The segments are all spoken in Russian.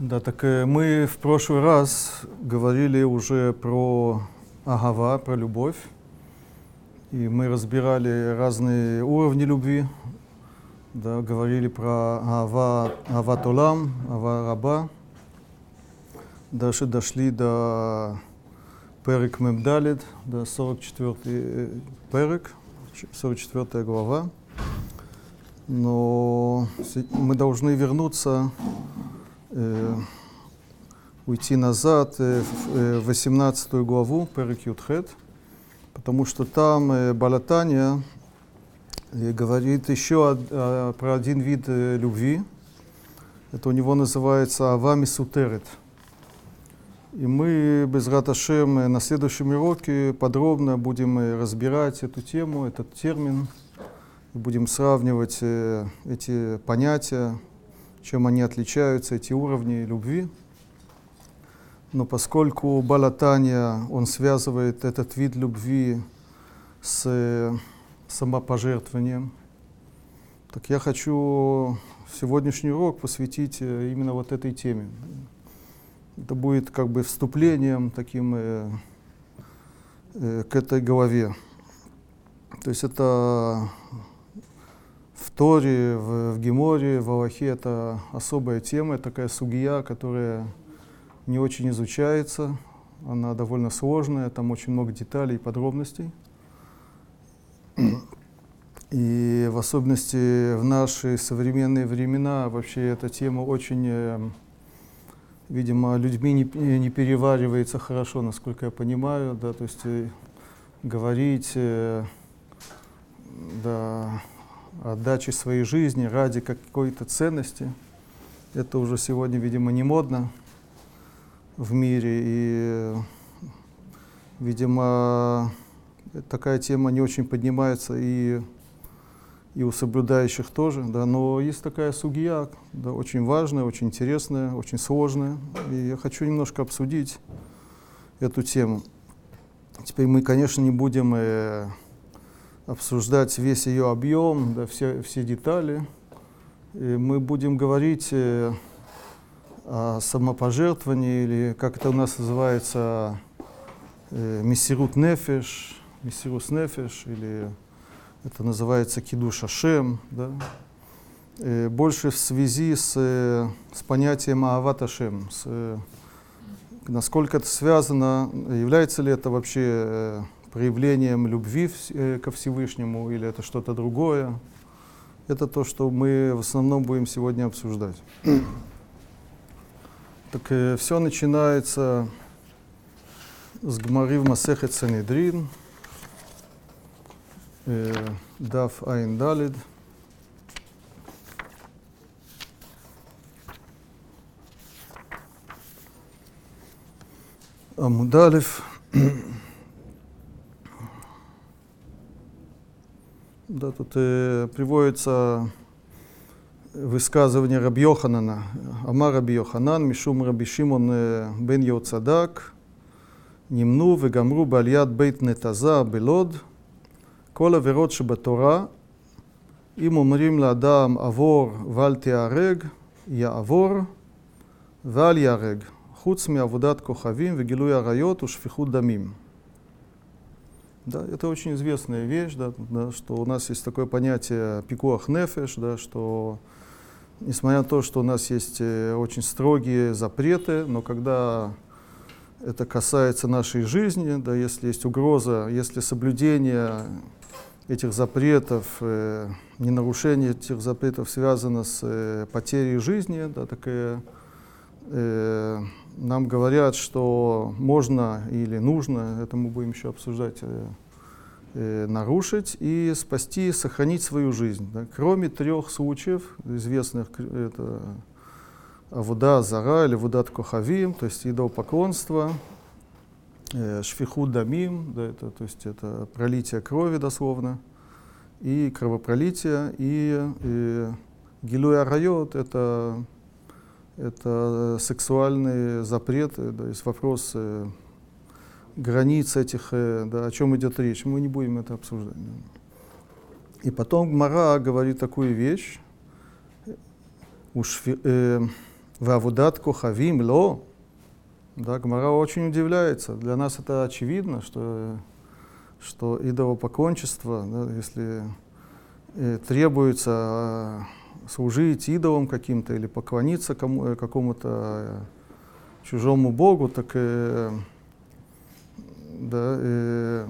Да, так э, мы в прошлый раз говорили уже про агава, про любовь. И мы разбирали разные уровни любви. Да, говорили про ава, ава толам, ава раба. Дальше дошли до Перек Мемдалит, до 44 перек, 44 глава. Но мы должны вернуться э, уйти назад э, в 18 э, главу, Перек Ютхет, потому что там э, Балатания э, говорит еще о, про один вид э, любви. Это у него называется Авами Сутерет. И мы без Раташем на следующем уроке подробно будем разбирать эту тему, этот термин, будем сравнивать эти понятия, чем они отличаются, эти уровни любви. Но поскольку Балатания, он связывает этот вид любви с самопожертвованием, так я хочу сегодняшний урок посвятить э, именно вот этой теме. Это будет как бы вступлением таким э, э, к этой главе. То есть это Торе, в, в Геморе, в Аллахе это особая тема, такая сугия, которая не очень изучается, она довольно сложная, там очень много деталей и подробностей. И в особенности в наши современные времена вообще эта тема очень, э, видимо, людьми не, не переваривается хорошо, насколько я понимаю, да, то есть э, говорить э, да, отдачи своей жизни ради какой-то ценности. Это уже сегодня, видимо, не модно в мире. И, видимо, такая тема не очень поднимается и, и у соблюдающих тоже. Да, но есть такая сугия, да, очень важная, очень интересная, очень сложная. И я хочу немножко обсудить эту тему. Теперь мы, конечно, не будем э, обсуждать весь ее объем, да, все, все детали. И мы будем говорить э, о самопожертвовании, или как это у нас называется, э, мессирут нефеш, мессирус нефеш, или это называется кидуш ашем, да. Э, больше в связи с, с понятием Аават Ашем, с, насколько это связано, является ли это вообще проявлением любви э, ко Всевышнему или это что-то другое. Это то, что мы в основном будем сегодня обсуждать. Так э, все начинается с Гмары в Масехет Санедрин, э, Дав Айн Далид. Амудалев. Да, тут э, приводится высказывание Раби Йоханана. Амар Раби Йоханан, Мишум Раби Шимон э, бен Йоцадак, נמנו וגמרו בעליית בית נתזה בלוד כל עבירות שבתורה, אם אומרים לאדם עבור ואל תיהרג, יעבור ואל ייהרג, חוץ מעבודת כוכבים וגילוי עריות ושפיכות דמים. Да, это очень известная вещь, да, да, что у нас есть такое понятие пикуах нефеш, да, что несмотря на то, что у нас есть э, очень строгие запреты, но когда это касается нашей жизни, да, если есть угроза, если соблюдение этих запретов, э, не нарушение этих запретов связано с э, потерей жизни, да, такая, э, нам говорят, что можно или нужно, это мы будем еще обсуждать, э, э, нарушить и спасти, сохранить свою жизнь. Кроме трех случаев известных, это вода зара или вода кохавим, то есть идолопоклонство, э, шфиху да, это, то есть это пролитие крови дословно, и кровопролитие, и, и гилуя райот, это это сексуальные запреты, то есть вопрос э, границ этих, э, да, о чем идет речь. Мы не будем это обсуждать. И потом Мара говорит такую вещь. Уж, э, Вавудат кохавим ло. Да, Гмара очень удивляется. Для нас это очевидно, что, что идолопоклончество, да, если э, требуется э, служить идолам каким-то или поклониться кому, э, какому-то э, чужому богу, так э, да, э,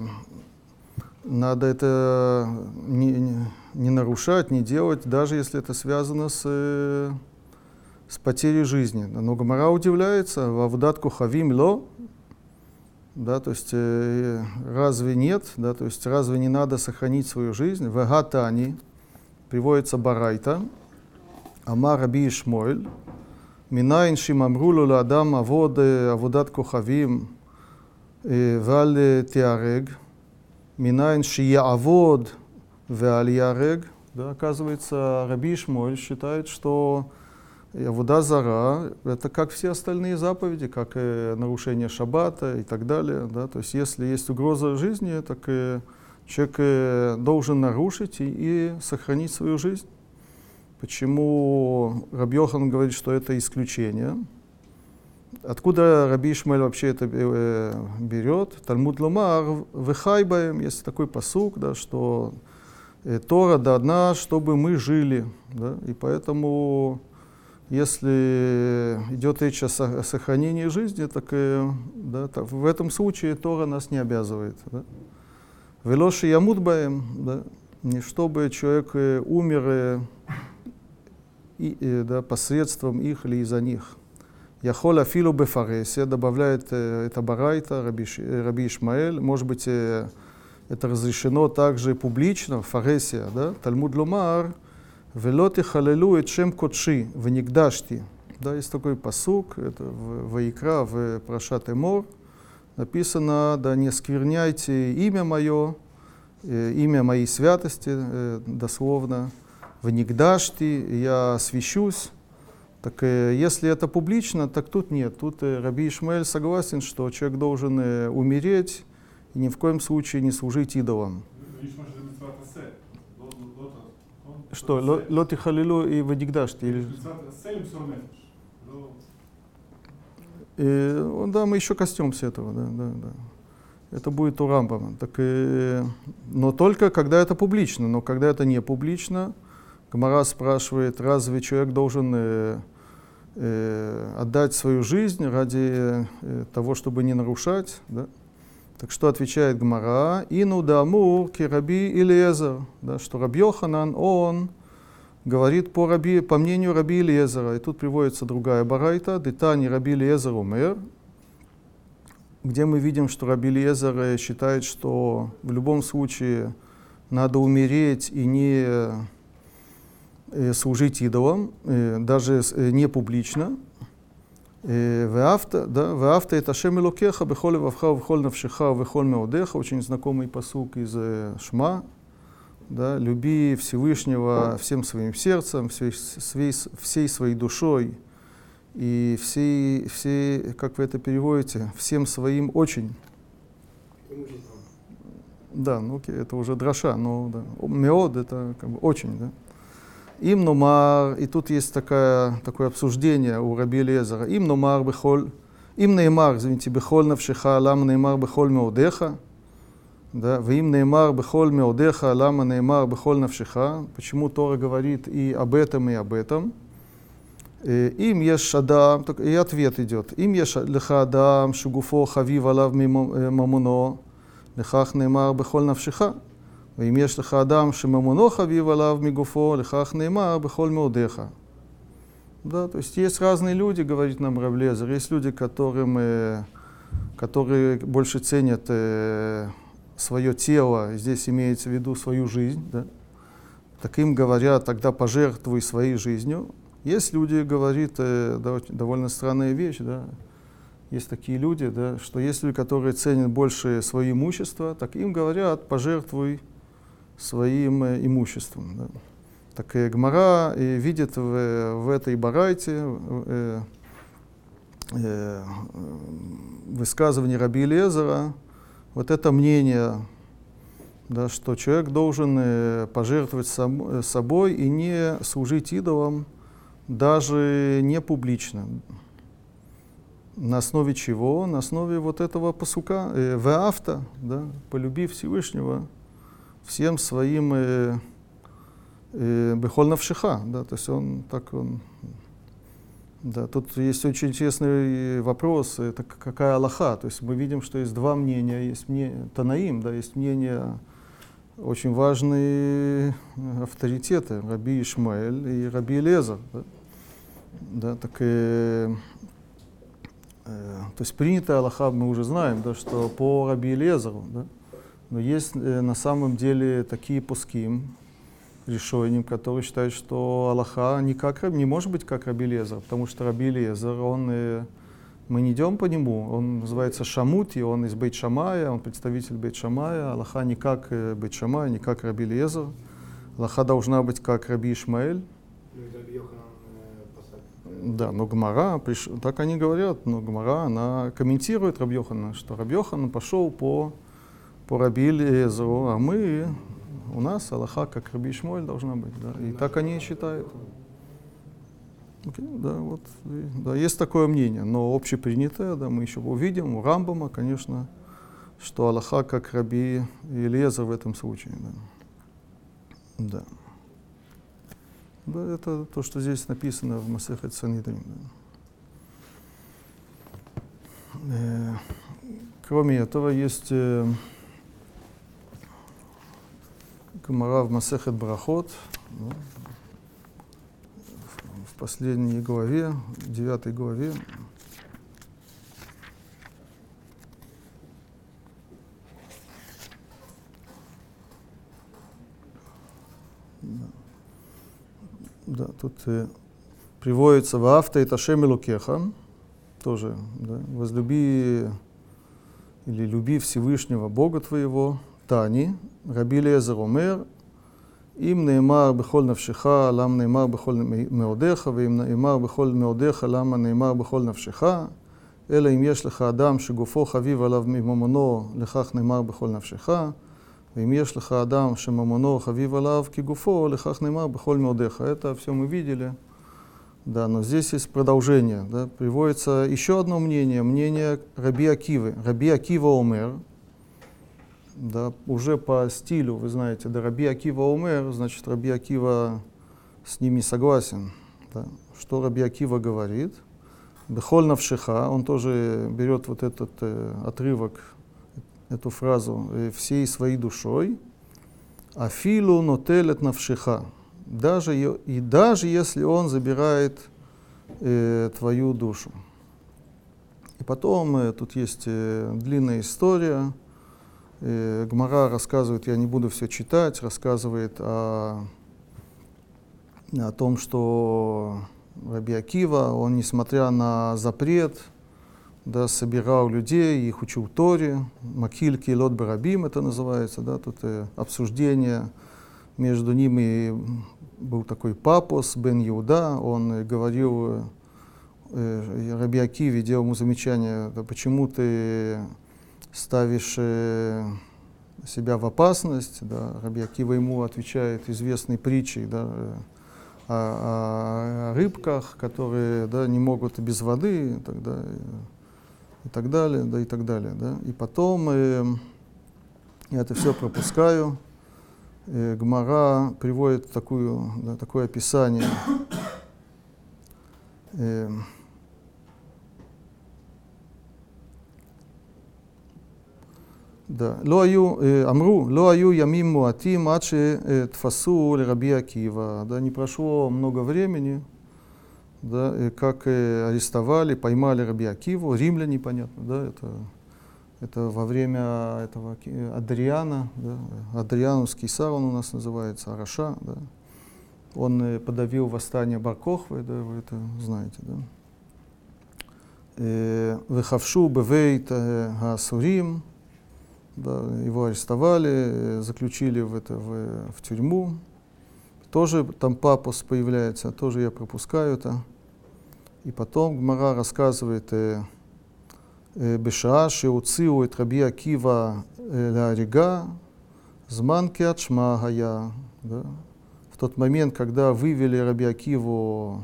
надо это не, не, не нарушать, не делать, даже если это связано с, э, с потерей жизни. Но Гамара удивляется, вавдат кухавим ло, да, то есть э, разве нет, да, то есть разве не надо сохранить свою жизнь? Вегатани, приводится барайта, Амар Раби Ишмоэль, מניין שאמרו לו לאדם עבוד עבודת כוכבים ואל תיהרג, מניין שיעבוד ואל ייהרג. Да, оказывается, Раби Ишмоль считает, что Авуда Зара — это как все остальные заповеди, как и нарушение шаббата и так далее. Да? То есть если есть угроза жизни, так и человек должен нарушить и, и сохранить свою жизнь. Почему Рабьохан говорит, что это исключение? Откуда Раби Ишмаэль вообще это э, берет? Талмуд Ломар, выхайбаем, есть такой посук, да, что э, Тора дана, чтобы мы жили. Да, и поэтому, если идет речь о сохранении жизни, так, и, да, так в этом случае Тора нас не обязывает. Да. Велоши ямудбаем, да, не чтобы человек э, умер и, и, да, посредством их или из-за них. Яхол афилу бефаресе, добавляет э, это Барайта, Раби, Раби Ишмаэль. Может быть, э, это разрешено также публично, фаресия, да? Талмуд ломар, велоти халелу et шем котши, венигдашти. Да, есть такой посук, это в Ваикра, в Прошат Эмор, написано, да не скверняйте имя мое, э, имя моей святости, э, дословно, в Нигдашти, я освящусь. Так э, если это публично, так тут нет. Тут э, Раби Ишмаэль согласен, что человек должен э, умереть и ни в коем случае не служить идолам. Что, лоти халилу и вадигдашти? И, да, мы еще коснемся этого, да, да, да. Это будет у Рамбама. Так, и, но только когда это публично. Но когда это не публично, Гмара спрашивает, разве человек должен э, э, отдать свою жизнь ради э, того, чтобы не нарушать? Да? Так что отвечает Гмара? Ину дамур кираби Илиезер, да, что Раби Йоханан, он говорит по, раби, по мнению Раби Илиезера. И тут приводится другая барайта, детани Раби Илиезер умер, где мы видим, что Раби Илиезер э, считает, что в любом случае надо умереть и не служить идолам, э, даже э, не публично. Веавта, да, веавта это Шем Элокеха, бехол левавха, бехол навшиха, бехол меодеха, очень знакомый посук из Шма, да, люби Всевышнего всем своим сердцем, всей, всей, всей своей душой и всей, всей, как вы это переводите, всем своим очень. Да, ну это уже дроша, но да. меод это как бы очень, да. Им номар, и тут есть такая, такое обсуждение у Раби Лезера, им номар бехоль, им неймар, извините, бехоль навшиха, лам неймар бехоль меодеха, да, им неймар бехоль меодеха, лама неймар бехоль навшиха, почему Тора говорит и об этом, и об этом. Им еш адам, и ответ идет, им еш леха адам, шугуфо хавив алав мамуно, лехах неймар бехоль навшиха. ואם יש לך אדם שממונו חביב עליו מגופו, לכך נאמר בכל מאודיך. Да, то есть есть разные люди, говорит нам Равлезер, есть люди, которым, э, которые больше ценят э, свое тело, здесь имеется в виду свою жизнь, да? так им говорят, тогда пожертвуй своей жизнью. Есть люди, говорит, э, довольно странная вещь, да? есть такие люди, да, что есть люди, которые ценят больше свое имущество, так им говорят, пожертвуй своим э, имуществом. Да. Так и Гмара и видит в, в этой барайте э, э, высказывание Раби Лезера вот это мнение, да, что человек должен э, пожертвовать сам, собой и не служить идолам даже не публично. На основе чего? На основе вот этого посука, э, веавта, да, полюби Всевышнего всем своим э, э, бехольнавшиха, да, то есть он так он да, тут есть очень интересный вопрос, это какая Аллаха. То есть мы видим, что есть два мнения. Есть мнение Танаим, да, есть мнение очень важные авторитеты, Раби Ишмаэль и Раби Лезар. Да, да так э, э, то есть принятая Аллаха мы уже знаем, да, что по Раби Лезару, да, но есть э, на самом деле такие пуским, решением, который считает, что Аллаха не, как, не может быть как Раби Лезер, потому что Раби Лезер, он, э, мы не идем по нему, он называется Шамути, он из Бейт Шамая, он представитель Бейт Шамая, Аллаха не как э, Бейт Шамая, не как Раби Лезер, Аллаха должна быть как Раби Ишмаэль. Да, но Гмара, приш... так они говорят, но Гмара, она комментирует Рабьохана, что Рабьохан пошел по, по Раби Лезеру, а мы у нас Аллаха, как Раби Шмоль, должна быть. Да? И так они считают. Okay, да, вот, да, есть такое мнение, но общепринятое, да, мы еще увидим у Рамбама, конечно, что Аллаха как Раби Илеза в этом случае. Да. Да. да, это то, что здесь написано в Масехет Санидрин. Да. Э, кроме этого, есть э, Гмара в Масехет Брахот, ну, в последней главе, девятой главе. Да, да тут э, приводится в авто и Ташем Лукеха, тоже, да, возлюби или люби Всевышнего Бога твоего, Тани, רבי אליעזר אומר, אם נאמר בכל נפשך, למה נאמר בכל מאודיך, ואם נאמר בכל מאודיך, למה נאמר בכל נפשך, אלא אם יש לך אדם שגופו חביב עליו מממונו, לכך נאמר בכל נפשך, ואם יש לך אדם שממונו חביב עליו כגופו, לכך неймар бехоль меодеха. Это все мы видели. Да, но здесь есть продолжение. Да, приводится еще одно мнение, мнение Раби Акивы. Раби Акива Омер, да, уже по стилю, вы знаете, да, Раби Акива умер, значит, Раби Акива с ними согласен. Да. Что Раби Акива говорит? Бехоль навшиха, он тоже берет вот этот э, отрывок, эту фразу, э, всей своей душой, афилу нотелет навшиха, даже, и даже если он забирает э, твою душу. И потом э, тут есть э, длинная история, Гмара рассказывает, я не буду все читать, рассказывает о, о том, что Раби Акива, он, несмотря на запрет, да, собирал людей, их учил Торе, Макиль Килот Барабим это называется, да, тут э, обсуждение между ними был такой папос Бен Иуда, он э, говорил, э, Раби Акиве делал ему замечание, да, почему ты ставишь э, себя в опасность, да, Раби Акива ему отвечает известной притчей, да, э, о, о рыбках, которые да, не могут без воды и так, далее, и так далее, да, и так далее. Да. И потом э, я это все пропускаю. Э, Гмара приводит такую, да, такое описание. Э, Да. לא היו, אמרו, לא היו ימים מועטים עד שתפסו לרבי Акива. Да, не прошло много времени, да, как арестовали, поймали Раби Акиву, римляне, понятно, да, это, это во время этого Адриана, да, Адрианус Кисар он у нас называется, Араша, да. Он подавил восстание Баркохвы, да, вы это знаете, да. וחפשו בבית האסורים, да, его арестовали, э, заключили в, это, в, в тюрьму. Тоже там папус появляется, тоже я пропускаю это. И потом Гмара рассказывает э, э, Бешаа, Шеуциу и Раби Акива э, Ларига, Зманки Ачмагая. Да? В тот момент, когда вывели Раби Акиву,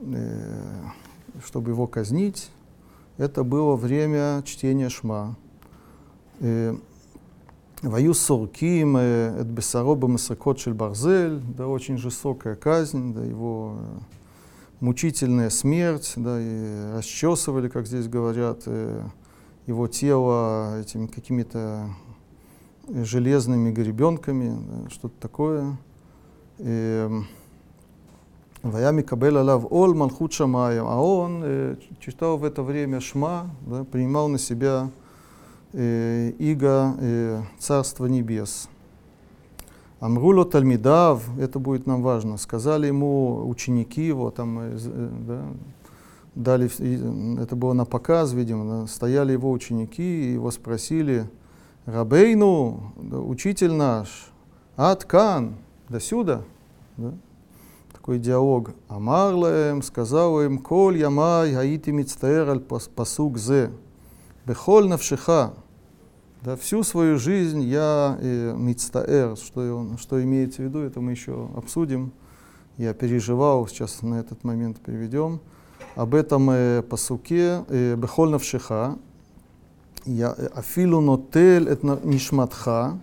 э, чтобы его казнить, это было время чтения Шма. Э, Вою сорким, это бесароба масакот шель барзель, да, очень жестокая казнь, да, его мучительная смерть, да, и расчесывали, как здесь говорят, его тело этими какими-то железными гребенками, да, что-то такое. Вая Микабель Алав Ол Малхут а он э, читал в это время Шма, да, принимал на себя э, иго э, Царства Небес. Амруло Тальмидав, это будет нам важно, сказали ему ученики его, там, э, э да, дали, это было на показ, видимо, стояли его ученики и его спросили, Рабейну, учитель наш, Аткан, до сюда, да, такой диалог. Амар сказал им, коль ямай хаити мицтаэр аль пасук зе, бехоль навшиха. Да, всю свою жизнь я э, мицтаэр, что, что имеется в виду, это мы еще обсудим. Я переживал, сейчас на этот момент переведем. Об этом э, пасуке э, бехоль навшиха. Я э, афилу нотель это нишматха.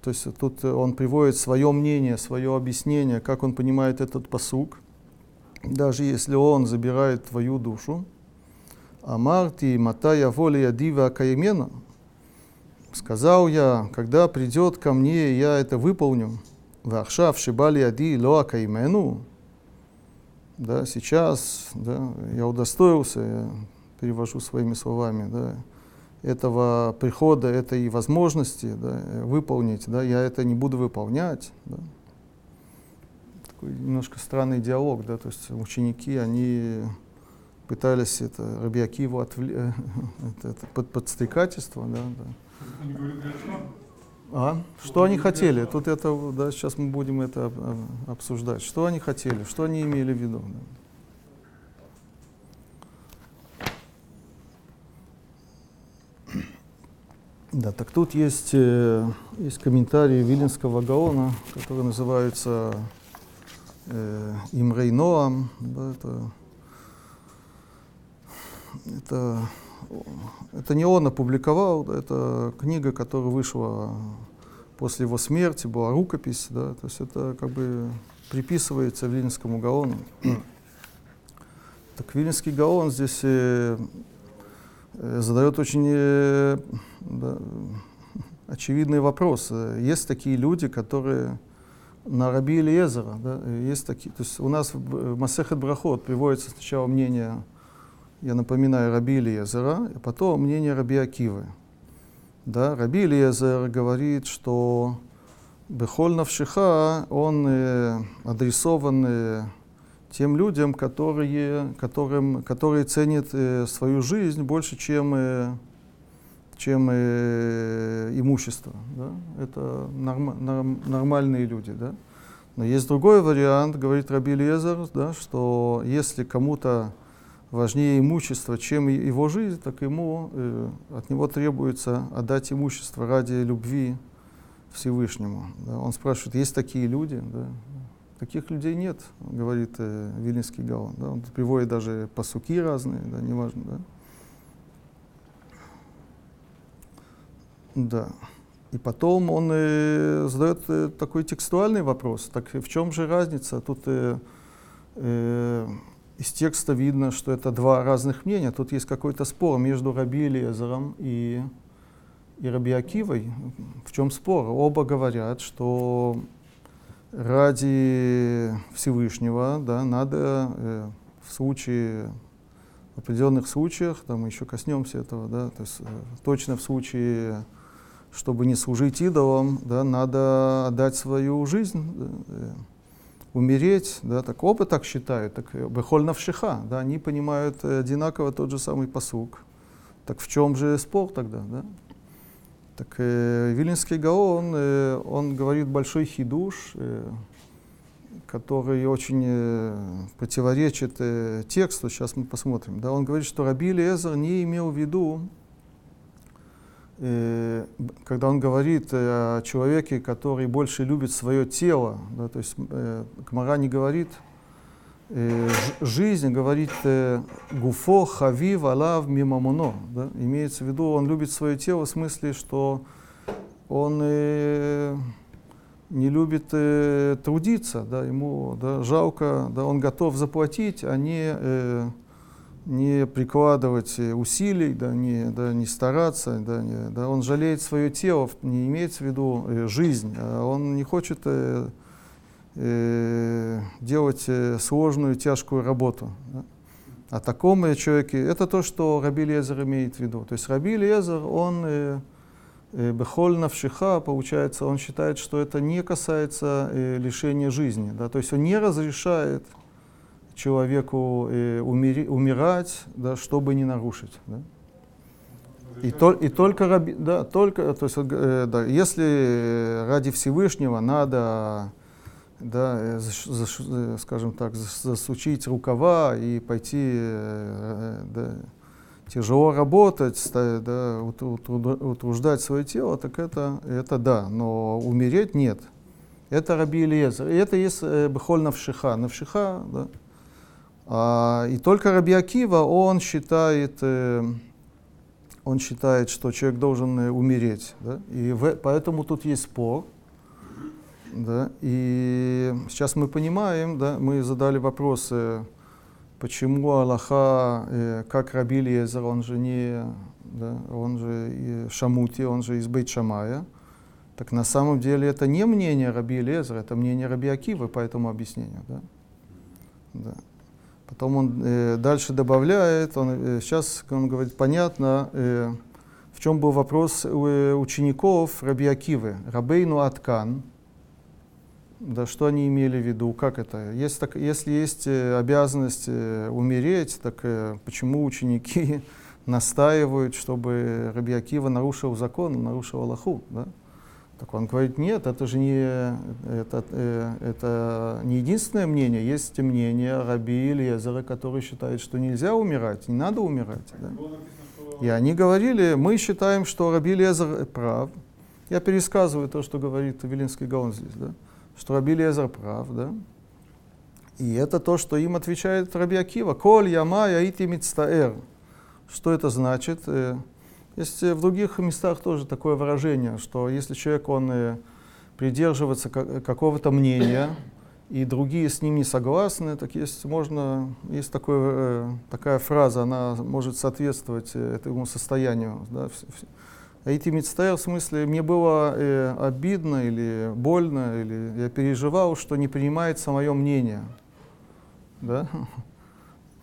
То есть тут он приводит свое мнение, свое объяснение, как он понимает этот посук, даже если он забирает твою душу. Амарти матая воля дива каемена. Сказал я, когда придет ко мне, я это выполню. Вахшав шибали ади лоа каймену. Да, сейчас да, я удостоился, я перевожу своими словами, да, этого прихода, этой возможности да, выполнить, да, я это не буду выполнять. Да. Такой немножко странный диалог, да, то есть ученики, они пытались это Рабиакиву отвле... это, это под, подстрекательство, да, да. А? Что они хотели? Тут это, да, сейчас мы будем это обсуждать. Что они хотели? Что они имели в виду? Да. Да, так тут есть, э, есть комментарий Виленского Гаона, который называется э, Имрей Ноам. Да, это, это, это не он опубликовал, это книга, которая вышла после его смерти, была рукопись, да, то есть это как бы приписывается Виленскому Гаону. Так Виленский Гаон здесь э, Э, задает очень э, да, очевидный вопрос. Есть такие люди, которые на Раби Элиезера, да, есть такие, то есть у нас в Масехет Брахот приводится сначала мнение, я напоминаю, Раби Элиезера, а потом мнение Раби Акивы. Да, Раби Элиезер говорит, что Бехоль Навшиха, он э, адресован э, тем людям, которые, которым, которые ценят э, свою жизнь больше, чем, э, чем э, имущество. Да? Это норм, норм, нормальные люди. Да? Но есть другой вариант, говорит Раби Лезер, да, что если кому-то важнее имущество, чем его жизнь, так ему, э, от него требуется отдать имущество ради любви Всевышнему. Да? Он спрашивает, есть такие люди? Да? Таких людей нет, говорит э, Вильнинский Гаон. Да? Он приводит даже посуки разные, да, неважно. Да? Да. И потом он э, задает э, такой текстуальный вопрос. Так в чем же разница? Тут э, э, из текста видно, что это два разных мнения. Тут есть какой-то спор между Раби Элиезером и, и Раби Акивой. В чем спор? Оба говорят, что ради Всевышнего, да, надо э, в случае, в определенных случаях, там мы еще коснемся этого, да, то есть э, точно в случае, чтобы не служить идолам, да, надо отдать свою жизнь, э, умереть, да, так оба так считают, так э, бехоль навшиха, да, они понимают одинаково тот же самый посук. Так в чем же спор тогда, да? Так э, Вилинский Гаон, э, он говорит большой хидуш, э, который очень э, противоречит э, тексту, сейчас мы посмотрим. Да, он говорит, что Раби Лезер не имел в виду, э, когда он говорит э, о человеке, который больше любит свое тело, да, то есть э, не говорит, э, жизнь, говорит э, гуфо хави валав мимамоно. Да? Имеется в виду, он любит свое тело в смысле, что он э, не любит трудиться, да, ему да, жалко, да, он готов заплатить, а не, не прикладывать усилий, да, не, да, не стараться, да, не, да, он жалеет свое тело, не имеется в виду э, жизнь, а он не хочет э, э, делать э, сложную, тяжкую работу. Да. А таком человеке, это то, что Раби Лезер имеет в виду. То есть Раби Лезер, он э, э, Бехоль Навшиха, получается, он считает, что это не касается э, лишения жизни. Да? То есть он не разрешает человеку э, умери, умирать, да, чтобы не нарушить. Да? И, то, и только, раби, да, только то есть, э, да, если ради Всевышнего надо да, э, э, скажем так, засучить рукава и пойти э, да, тяжело работать, да, утруждать свое тело, так это, это да, но умереть нет. Это Раби Илиезер. И это есть Бехоль Навшиха. Навшиха, да. А, и только Раби Акива, он считает, он считает, что человек должен умереть. Да? И в, поэтому тут есть спор. Да? И сейчас мы понимаем, да, мы задали вопросы, почему Аллаха, э, как Раби Лезер, он же не, да, он же Шамути, он же из Бейт Шамая. Так на самом деле это не мнение Раби Лезера, это мнение Раби Акивы по этому объяснению. Да? Да. Потом он э, дальше добавляет, он, э, сейчас он говорит, понятно, э, в чем был вопрос у э, учеников Раби Акивы. Рабейну Аткан – да, что они имели в виду, как это? Если, так, если есть э, обязанность э, умереть, так э, почему ученики настаивают, чтобы Раби Акива нарушил закон, нарушил Аллаху? Да? Так он говорит, нет, это же не, это, это не единственное мнение. Есть мнение Раби Ильезера, который считает, что нельзя умирать, не надо умирать. Да? И они говорили, мы считаем, что Раби Ильезер прав. Я пересказываю то, что говорит Велинский Гаон здесь. Да? что Раби Лезер прав, да? И это то, что им отвечает Раби Акива. Коль яма яити мицтаэр. Что это значит? Э, есть в других местах тоже такое выражение, что если человек, он э, придерживается какого-то мнения, и другие с ним не согласны, так есть, можно, есть такое, э, такая фраза, она может соответствовать этому состоянию. Да, а идти мецтаэр в смысле, мне было э, обидно или больно, или я переживал, что не принимается мое мнение. Да?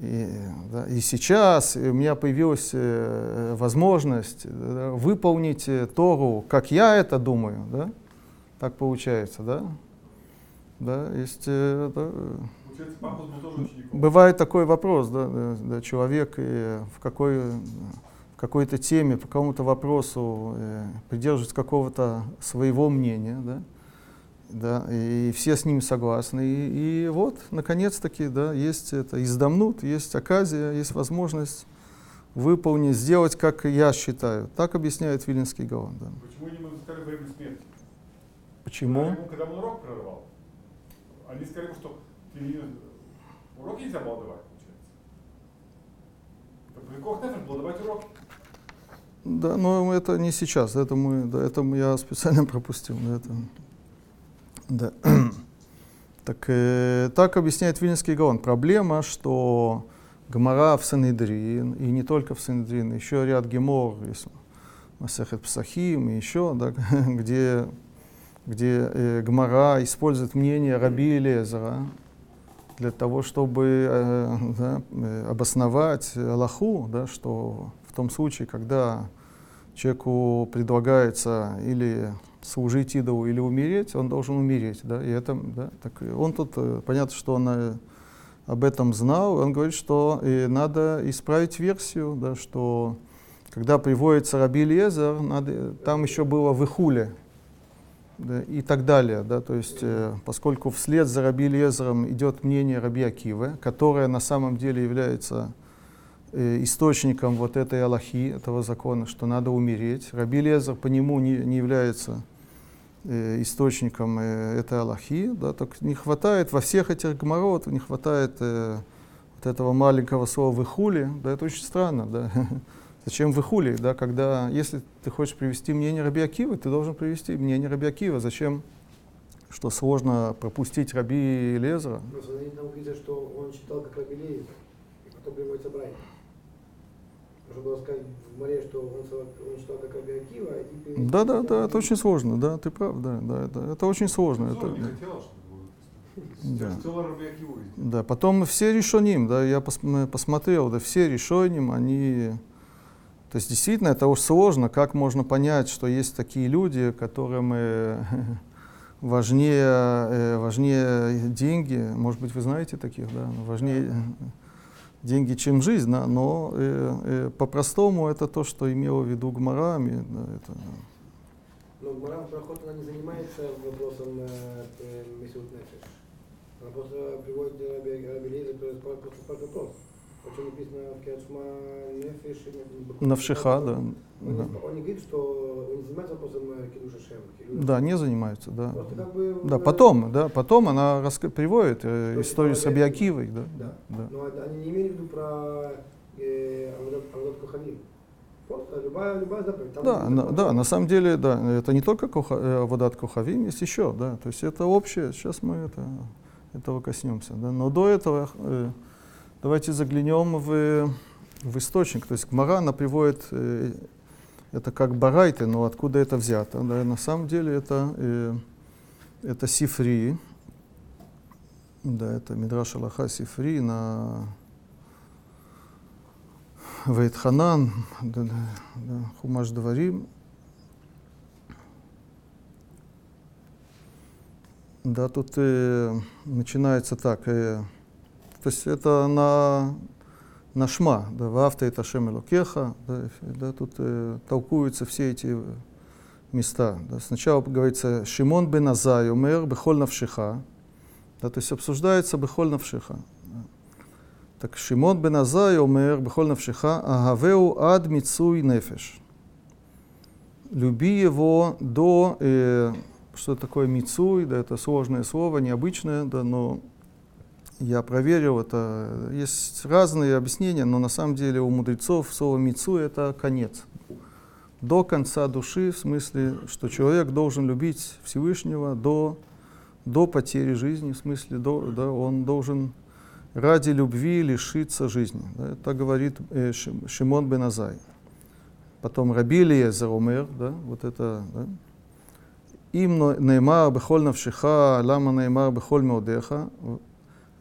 И, да, и сейчас у меня появилась э, возможность выполнить э, Тору, как я это думаю. Да? Так получается, да? Да, есть, э, да, Бывает такой вопрос, да, да, да человек э, в какой какой-то теме, по какому-то вопросу э, придерживается какого-то своего мнения, да, да, и все с ним согласны. И, и вот, наконец-таки, да, есть это издамнут, есть оказия, есть возможность выполнить, сделать, как я считаю. Так объясняет Вилинский Гаон. Да. Почему не сказали время смерти? Почему? Когда ему, когда он урок прерывал, они сказали, что урок нельзя было давать, получается. Нефеш было давать уроки. Да, но это не сейчас, это, мы, да, это я специально пропустил. Да, это, да. Так, э, так объясняет Вильнинский Гаон. Проблема, что Гмара в Санедрин, и не только в Санедрин, еще ряд гемор, Масехет Псахим и еще, да, где, где э, Гмара использует мнение Раби Лезера для того, чтобы э, да, э, обосновать Аллаху, да, что в том случае, когда человеку предлагается или служить идолу, или умереть, он должен умереть. Да? И это, да, так он тут, э, понятно, что он э, об этом знал, он говорит, что и надо исправить версию, да, что когда приводится Раби Лезер, надо, там еще было в Ихуле, да, и так далее. Да, то есть, э, поскольку вслед за Раби Лезером идет мнение Раби Акивы, которое на самом деле является Э, источником вот этой Аллахи, этого закона, что надо умереть. Раби Лезер по нему не, не является э, источником э, этой Аллахи, да, так не хватает во всех этих гморот, не хватает э, вот этого маленького слова «выхули», да, это очень странно, да. Зачем выхули, да, когда, если ты хочешь привести мнение Раби Акива, ты должен привести мнение Раби Акива. Зачем, что сложно пропустить Раби Лезера? Но смотрите, там говорится, что он читал как Раби Лезер, и потом приводится Можно было сказать в море, что он, он читал как Акива, и Да, да, да, это очень сложно, да, ты прав, да, да, это, это очень сложно. Это, не хотела, чтобы было написано. Да. Да, потом все решоним, да, я пос- посмотрел, да, все решоним, они, то есть действительно это уж сложно, как можно понять, что есть такие люди, которым э, важнее, э, важнее деньги, может быть, вы знаете таких, да, важнее деньги, чем жизнь, да, но э, э, по-простому это то, что имела в виду Гмарами, да, это, Но Гмара проход она не занимается вопросом э, э, Нефеш. Она просто приводит Раби, Раби есть просто спрашивает вопрос. Почему написано Навшиха, да, Он, да. не, он не говорит, что он не занимается вопросом э, Шем. Да, не да. Просто как бы... Да, потом, да, потом она раска- приводит э, историю с типа Раби Раби Акивой, да, Да. да. Но они не имели в виду про э, Амадат любая, любая заповедь. Там Да, на, да, на самом деле, да, это не только коха, э, Водат Кухавим, есть еще, да, то есть это общее, сейчас мы это, этого коснемся, да, но до этого э, давайте заглянем в, в источник, то есть Гмара, она приводит, э, это как барайты, но откуда это взято, да, на самом деле это, э, это сифри, да, это Мидраш Аллаха сифри на Вейтханан, да, да, да, Хумаш Дварим. Да, тут э, начинается так. э, то есть это на, на шма, да, в авто это Элокеха, да, да, тут э, толкуются все эти э, места. Да. Сначала говорится Шимон бен Азай умер бехоль навшиха, да, то есть обсуждается бехоль навшиха. Да. Так Шимон бен Азай умер бехоль навшиха, агавеу ад мицуй нефеш. Люби его до, э, что такое мицуй, да, это сложное слово, необычное, да, но я проверил, это есть разные объяснения, но на самом деле у мудрецов слово мицуй это конец. До конца души, в смысле, что человек должен любить Всевышнего до, до потери жизни, в смысле, до, да, он должен ради любви лишиться жизни. Да, это говорит э, Шим- Шимон бен Азай. Потом Раби Элиезер умер, да, вот это, да. Им неймар бехоль навшиха, лама неймар бехоль меодеха,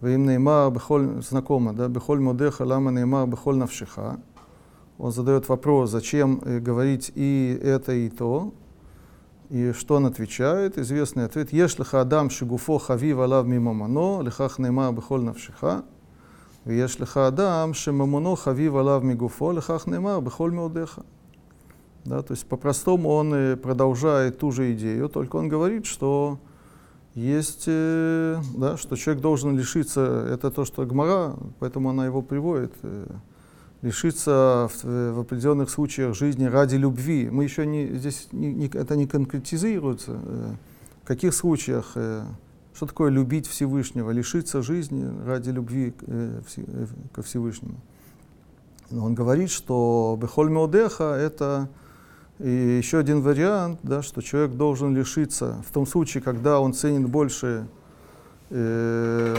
ואם נאמר בכל, знакомо, да, бехоль модеха, лама неймар бехоль навшиха. Он задает вопрос, зачем э, говорить и это, и то. И что он отвечает? Известный ответ. Еш лиха адам шигуфо хавив алав мимамано, лихах неймар бехоль навшиха. ויש לך אדם שממונו חביב עליו מגופו, לכך נאמר בכל מאודיך. Да, то есть по-простому он э, продолжает ту же идею, только он говорит, что есть, э, да, что человек должен лишиться, это то, что Гмара, поэтому она его приводит, э, лишиться в, э, в определенных случаях жизни ради любви. Мы еще не, здесь не, не- это не конкретизируется. в каких случаях, что такое любить Всевышнего, лишиться жизни ради любви ко Всевышнему. Но он говорит, что Бехоль Меодеха это и еще один вариант, да, что человек должен лишиться в том случае, когда он ценит больше э,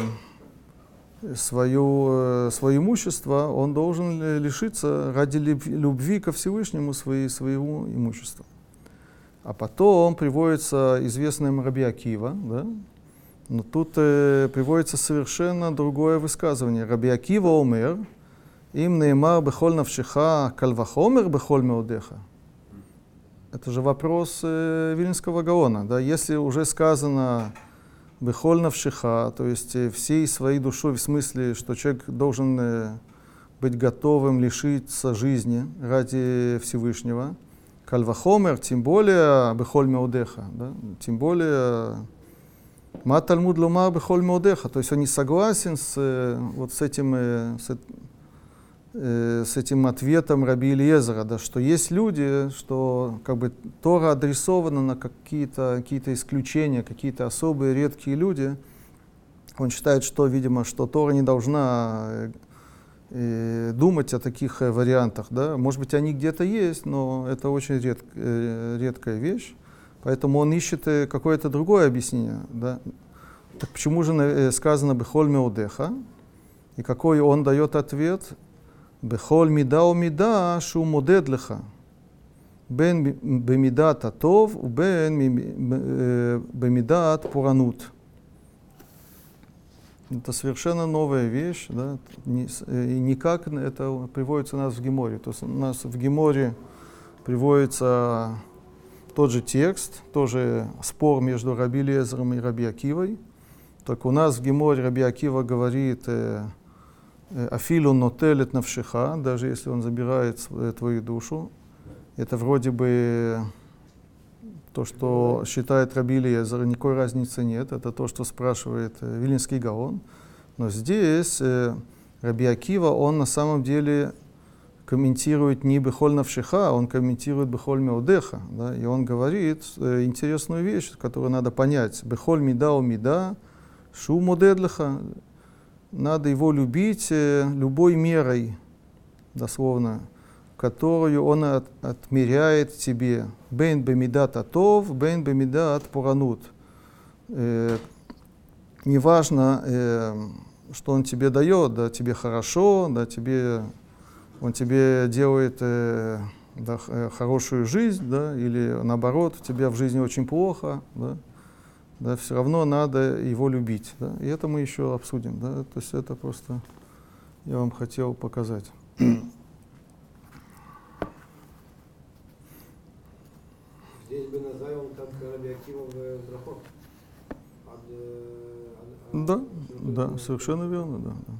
свою, э, свое имущество, он должен ли- лишиться ради любви, ко Всевышнему своей, своего имущества. А потом приводится известный Раби Акива, да? но тут э, приводится совершенно другое высказывание. Раби Акива умер, им неймар бехоль навшиха, кальвахомер бехоль меодеха. Это же вопрос э, Вильнского Гаона. Да? Если уже сказано бехоль навшиха, то есть э, всей своей душой, в смысле, что человек должен э, быть готовым лишиться жизни ради Всевышнего, кальвахомер, тем более бехоль меодеха, да? тем более ма Талмуд ломар бехоль меодеха, то есть он не согласен с, э, вот с этим, э, с, э, с этим ответом Раби Ильезера, да, что есть люди, что как бы Тора адресована на какие-то какие исключения, какие-то особые редкие люди. Он считает, что, видимо, что Тора не должна э, э, думать о таких э, вариантах. Да? Может быть, они где-то есть, но это очень ред, э, редкая вещь. Поэтому он ищет э, какое-то другое объяснение. Да? Так почему же сказано «бехоль меудеха»? И какой он дает ответ? «Бехоль мида у мида шу модед леха». בין במידת הטוב ובין במידת פורענות. Это совершенно новая вещь, да, не, и никак это приводится у нас в Геморе. То есть у нас в Геморе приводится тот же текст, тоже спор между Раби Лезером и Раби Акивой. Только у нас в Геморе Раби Акива говорит э, э, «Афилу нотелет навшиха», даже если он забирает э, твою душу. Это вроде бы то, что считает Раби Лезер, никакой разницы нет. Это то, что спрашивает Вилинский Гаон. Но здесь Раби Акива, он на самом деле комментирует не Бехоль Навшиха, он комментирует Бехоль Меодеха. Да, и он говорит э, интересную вещь, которую надо понять. Бехоль Мида у Мида, Шу Модедлиха. Надо его любить э, любой мерой, дословно, которую он от, отмеряет тебе. Бен бемидат атов, бен бемидат поранут. Э, неважно, э, что он тебе дает, да, тебе хорошо, да, тебе он тебе делает э, да, э, хорошую жизнь, да, или наоборот, тебе в жизни очень плохо, да, да, все равно надо его любить. Да, и это мы еще обсудим. Да, то есть это просто я вам хотел показать. Здесь бы назовем как Рабиакива в Брахот. Да, да, совершенно верно, да. да.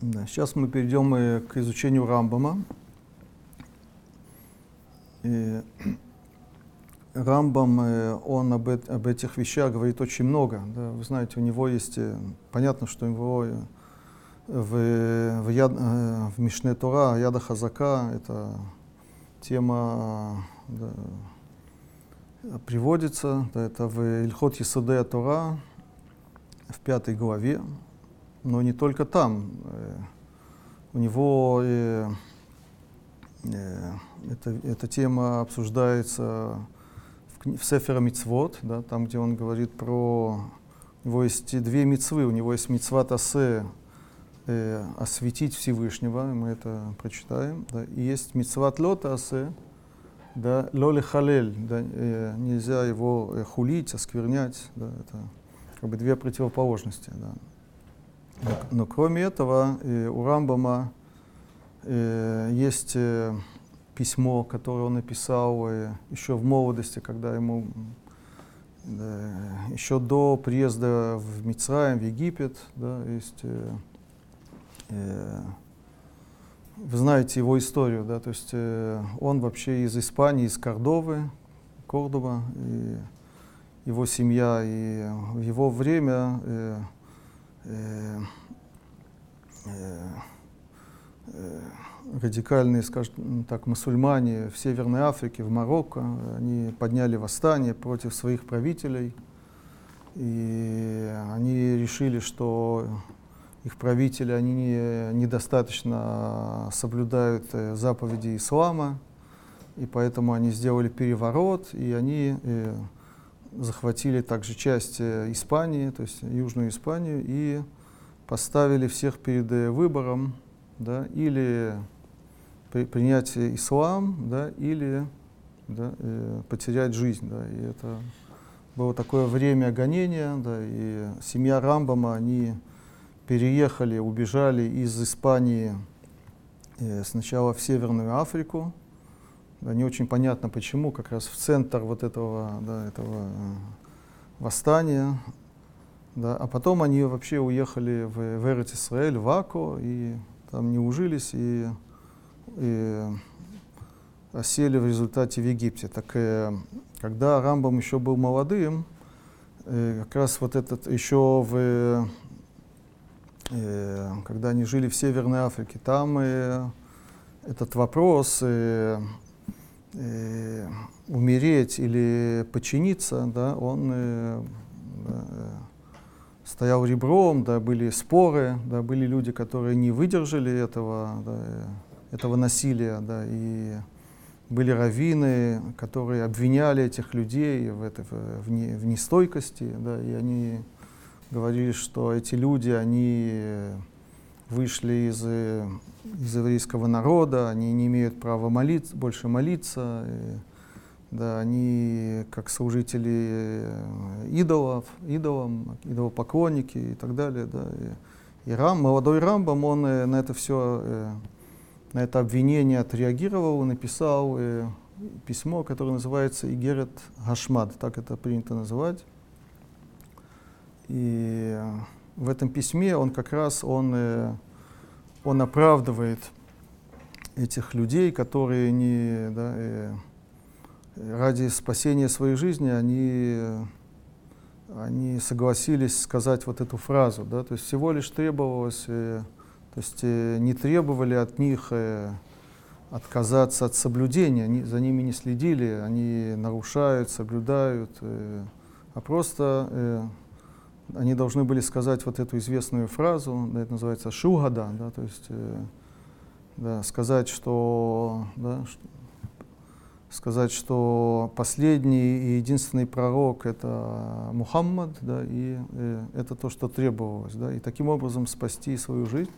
Да, сейчас мы перейдем э, к изучению Рамбама. И Рамбам, э, он об, об этих вещах говорит очень много. Да. Вы знаете, у него есть, э, понятно, что у него в, в, яд, в Мишне Тора, Яда Хазака, это тема да, приводится, да, это в Ильхот Исаде Тора, в пятой главе, но не только там. Э, у него э, э, эта, эта тема обсуждается в, в Сефера Мицвод, да, там, где он говорит про... У него есть две мицвы. У него есть мицва Тасе, э, осветить Всевышнего, мы это прочитаем. Да, и есть мицва Лота Асе, да, Лоли Халель, да, э, нельзя его э, хулить, осквернять. Да, это как бы две противоположности. Да. Но, но кроме этого, э, у Рамбама э, есть э, письмо, которое он написал э, еще в молодости, когда ему да, еще до приезда в Мицраем, в Египет, да, есть, э, э, вы знаете его историю, да, то есть э, он вообще из Испании, из Кордовы, Кордоба, и его семья, и в его время э, Э, э, э, радикальные, скажем так, мусульмане в Северной Африке, в Марокко, они подняли восстание против своих правителей, и они решили, что их правители, они не, недостаточно соблюдают заповеди ислама, и поэтому они сделали переворот, и они захватили также часть э, Испании, то есть Южную Испанию, и поставили всех перед э, выбором, да, или при, принять ислам, да, или да, э, потерять жизнь. Да, и это было такое время гонения, да, и семья Рамбама, они переехали, убежали из Испании э, сначала в Северную Африку, да, не очень понятно почему, как раз в центр вот этого, да, этого э, восстания. Да, а потом они вообще уехали в, в Эрет Исраэль, в Аку, и там не ужились, и, и осели в результате в Египте. Так э, когда Рамбам еще был молодым, э, как раз вот этот еще в, э, когда они жили в Северной Африке, там э, этот вопрос э, э, умереть или подчиниться, да, он э, э, стоял ребром, да, были споры, да, были люди, которые не выдержали этого, да, этого насилия, да, и были раввины, которые обвиняли этих людей в, это, в, не, в нестойкости, да, и они говорили, что эти люди, они вышли из, из еврейского народа, они не имеют права молиться, больше молиться, и, да, они как служители идолов, идолам, идолопоклонники и так далее. Да, и, и Рам, молодой Рамбам, он э, на это все э, на это обвинение отреагировал, написал э, письмо, которое называется Игерет Гашмад, так это принято называть. И в этом письме он как раз он, э, он оправдывает этих людей, которые не, да, э, ради спасения своей жизни они, они согласились сказать вот эту фразу. Да? То есть всего лишь требовалось э, то есть э, не требовали от них э, отказаться от соблюдения, они, за ними не следили, они нарушают, соблюдают, а просто они должны были сказать вот эту известную фразу, да, это называется шугада, да, то есть да, сказать, что, да, что, сказать, что последний и единственный пророк это Мухаммад, да, и э, это то, что требовалось, да, и таким образом спасти свою жизнь.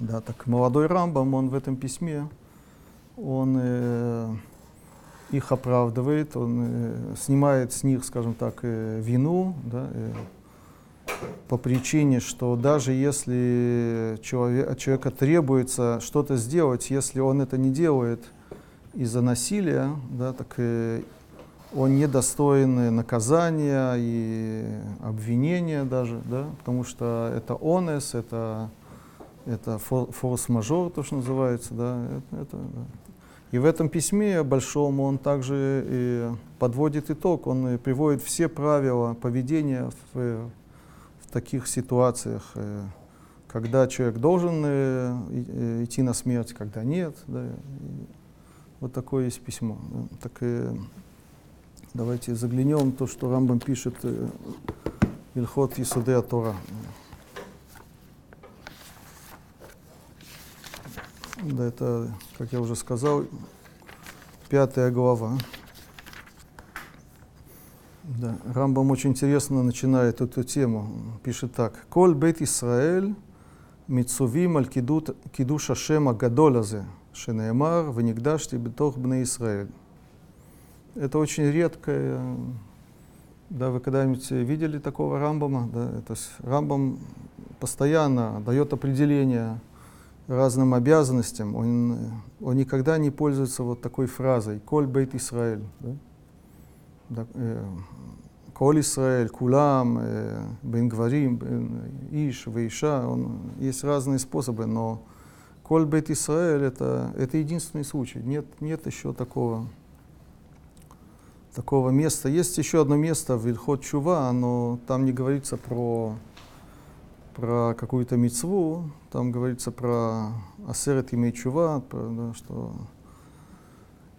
Да, так молодой Рамбам, он в этом письме, он э, их оправдывает, он э, снимает с них, скажем так, э, вину, да, э, по причине, что даже если человек, человека требуется что-то сделать, если он это не делает из-за насилия, да, так э, он недостоин наказания и обвинения даже, да, потому что это онес, это это форс-мажор, то, что называется, да, это, это, да. И в этом письме большом он также и подводит итог, он приводит все правила поведения в, в таких ситуациях, э, когда человек должен э, э, идти на смерть, когда нет. Да. Вот такое есть письмо. Ну, так э, давайте заглянем то, что Рамбам пишет э, Ильхот Исуде Тора. Да, это, как я уже сказал, пятая глава. Да. Рамбам очень интересно начинает эту тему. Пишет так. «Коль бет Исраэль митсувим аль кидуша шема гадолязе». Шинаямар, Ванигдашти, Бетох, Бна Исраэль. Это очень редкое, да, вы когда-нибудь видели такого Рамбама, да, то есть Рамбам постоянно дает определение разным обязанностям, он, он никогда не пользуется вот такой фразой «Коль бейт Исраэль». Да? Да, э, «Коль Исраэль», «Кулам», э, «Бенгварим», «Иш», «Вейша», он, есть разные способы, но Коль Бейт Исраэль это, это единственный случай. Нет, нет еще такого, такого места. Есть еще одно место в Ильхот Чува, но там не говорится про про какую-то мецву, там говорится про асерет имей чува, про, да, что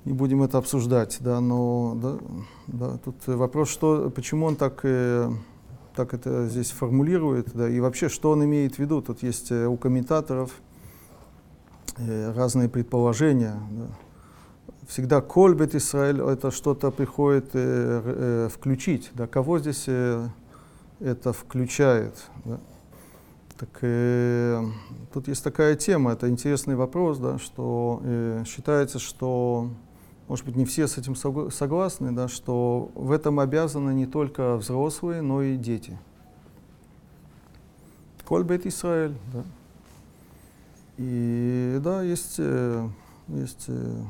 не будем это обсуждать, да, но да, да, тут вопрос, что, почему он так, э, так это здесь формулирует, да, и вообще, что он имеет в виду. Тут есть э, у комментаторов разные предположения. Да. Всегда кольбет Израиль, это что-то приходит э, э, включить, да, кого здесь э, это включает, да. Так э, тут есть такая тема, это интересный вопрос, да, что э, считается, что, может быть, не все с этим согласны, да, что в этом обязаны не только взрослые, но и дети. Коль бет Исраэль, да. И да, есть, э, есть э,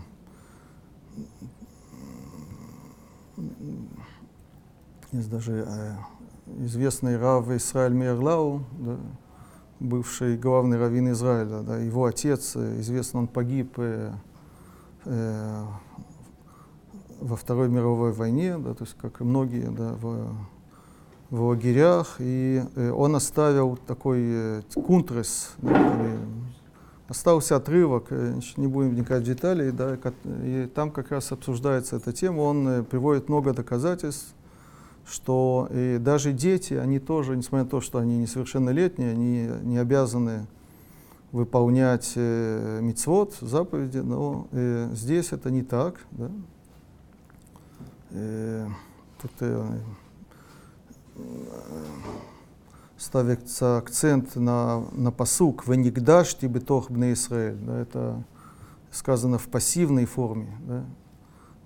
есть даже э, известный Рав Исраэль Мейерлау, да, бывший главный раввин Израиля, да, его отец, э, известно, он погиб э, э, во Второй мировой войне, да, то есть как и многие, да, в, в лагерях, и э, он оставил такой э, кунтрес, да, или остался отрывок, э, не будем вникать в детали, да, и там как раз обсуждается эта тема, он приводит много доказательств, что и даже дети, они тоже, несмотря на то, что они несовершеннолетние, они не обязаны выполнять э, мицвод, заповеди, но э, здесь это не так. Да? Э, тут э, ставится акцент на, на посук «Венигдаш тибетох бне Исраэль». Да, это сказано в пассивной форме. Да?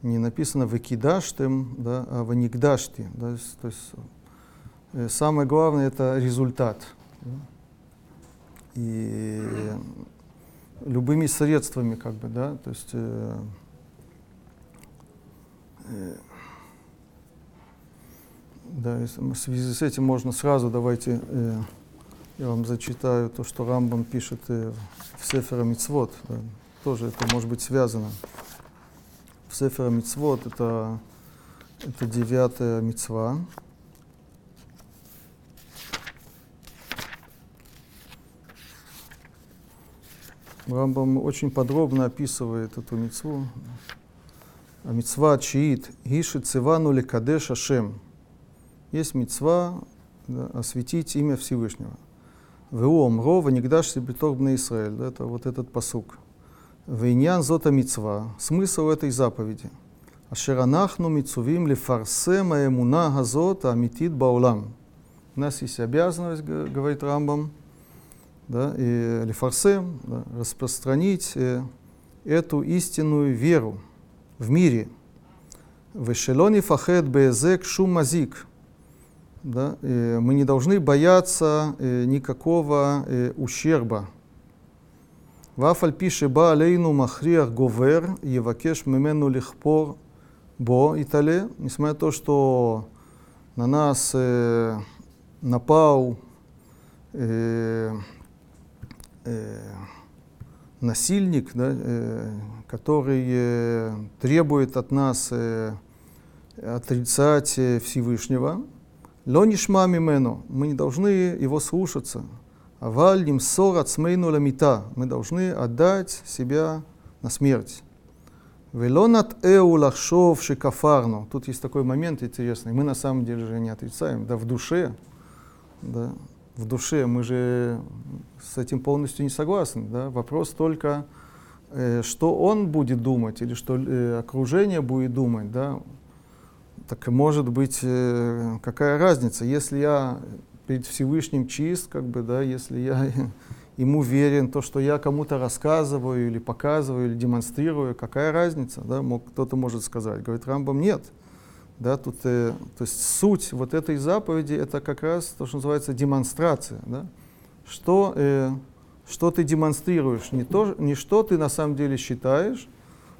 Не написано «векидаштем», да, а «венигдашти». Да, то есть э, самое главное – это результат. Да? и любыми средствами, как бы, да, то есть э, э, да, в связи с этим можно сразу, давайте, э, я вам зачитаю то, что Рамбам пишет э, в Сефера Мицвод, да, тоже это может быть связано. В Сефера Мицвод это, это девятая мицва, Рамбам очень подробно описывает эту мецву. А мецва чиит гиши цивану лекадеш ашем. Есть мецва да, осветить имя Всевышнего. Веом рова нигдаш себетор бна Исраэль. Да, это вот этот посук. Вейнян зота мецва. Смысл этой заповеди. Ашеранахну мицувим лефарсема эмуна газот амитит баулам. У нас есть обязанность, говорит Рамбам, да, и лифарсем, да, распространить э, эту истинную веру в мире. Вешелони фахет безек шумазик. Да, и мы не должны бояться э, никакого э, ущерба. Вафаль пише ба алейну махриах говер, евакеш мемену лихпор бо итале. Несмотря на то, что на нас э, напал э, э, насильник, да, э, который э, требует от нас э, отрицать Всевышнего, лонишма мимену, мы не должны его слушаться. Аваль нимсор ацмейну ламита, мы должны отдать себя на смерть. Велонат эу лахшов шикафарну. Тут есть такой момент интересный. Мы на самом деле же не отрицаем, да, в душе, да, в душе, мы же с этим полностью не согласны. Да? Вопрос только, э, что он будет думать или что э, окружение будет думать. Да? Так может быть, э, какая разница, если я перед Всевышним чист, как бы, да, если я ему верен, то, что я кому-то рассказываю или показываю, или демонстрирую, какая разница, да, кто-то может сказать. Говорит Рамбам, нет. Да, тут, э, то есть суть вот этой заповеди это как раз то, что называется демонстрация. Да? Что, э, что ты демонстрируешь, не, то, не что ты на самом деле считаешь,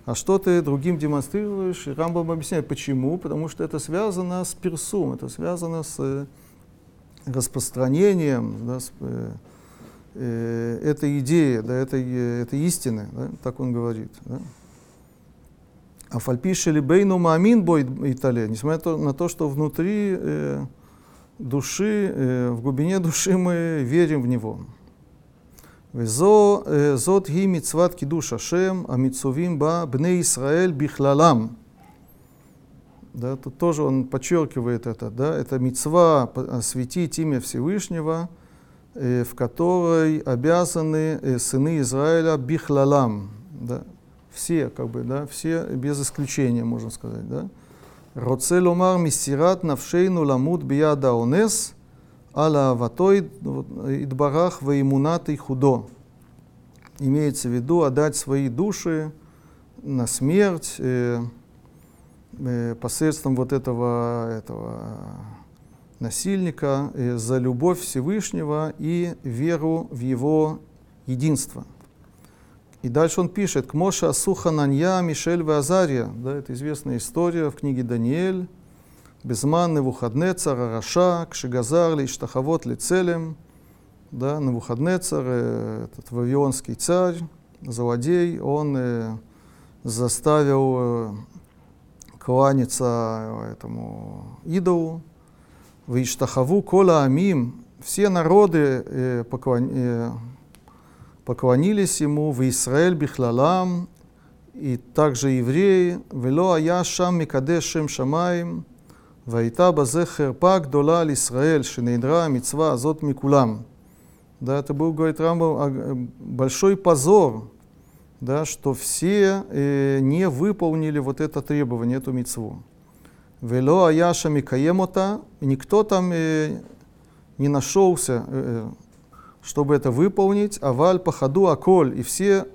а что ты другим демонстрируешь. И Рамбам объясняет, почему. Потому что это связано с персум, это связано с э, распространением да, с, э, э, этой идеи, да, этой, э, этой истины, да, так он говорит. Да. А фальпиши либейну маамин бой итале, несмотря на то, что внутри э, души, э, в глубине души мы верим в него. Ги мицват кидуш Ашем, а мицувим ба бне Исраэль бихлалам. Да, тут тоже он подчеркивает это, да, это мицва осветить имя Всевышнего, э, в которой обязаны э, сыны Израиля бихлалам, да, все, как бы, да, все без исключения, можно сказать, да. Роце ломар мисират навшейну ламут бияда онес, аля аватой идбарах ваимунат и худо. Имеется в виду отдать свои души на смерть э, э, посредством вот этого, этого насильника э, за любовь Всевышнего и веру в его единство – и дальше он пишет, к Моша Сухананья, Мишель Вазария. Да, это известная история в книге Даниэль. Безман Навуходнецар, Араша, Кшигазар, Лиштахавот, Лицелем. Да, Навуходнецар, э, этот вавилонский царь, злодей, он э, заставил э, кланяться этому идолу, Ваиштахаву кола амим, все народы э, поклон- э, поклонились ему, в Израиль бихлалам, и также евреи, вело ая шам микадеш шем шамаим, והייתה בזה חרפה גדולה על ישראל, שנעדרה המצווה הזאת מכולם. Да, это был, говорит Рамбам, а, э, большой позор, да, что все э, не выполнили вот это требование, эту мецву. Вело аяша микаемота, никто там э, не нашелся, э, чтобы это выполнить, а валь пахаду аколь, и все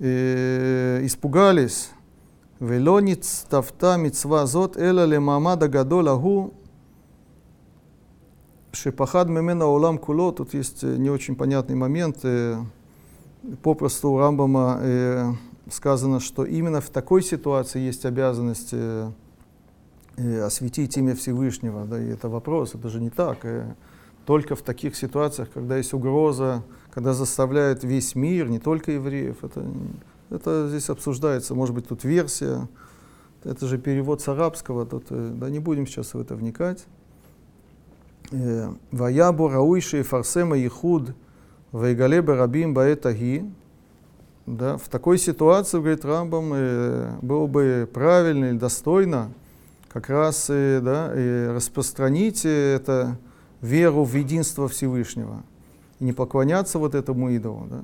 э, испугались. ולא נצטוותה מצווה זאת, אלא למעמד הגדול ההוא, שפחד ממנו העולם כולו. Тут есть э, не очень понятный момент. э, Попросту у Рамбама э, сказано, что именно в такой ситуации есть обязанность э, э, осветить имя Всевышнего. Да, и это вопрос, это же не так. э, Только в таких ситуациях, когда есть угроза, когда заставляют весь мир, не только евреев, это это здесь обсуждается, может быть, тут версия. Это же перевод с арабского, тут, э, да не будем сейчас в это вникать. Э, Ваябу рауиши фарсема ихуд вайгале барабим баэтаги. Да, в такой ситуации, говорит Рамбам, э, было бы правильно или достойно как раз э, да, э, распространить это веру в единство Всевышнего и не поклоняться вот этому идолу. Да.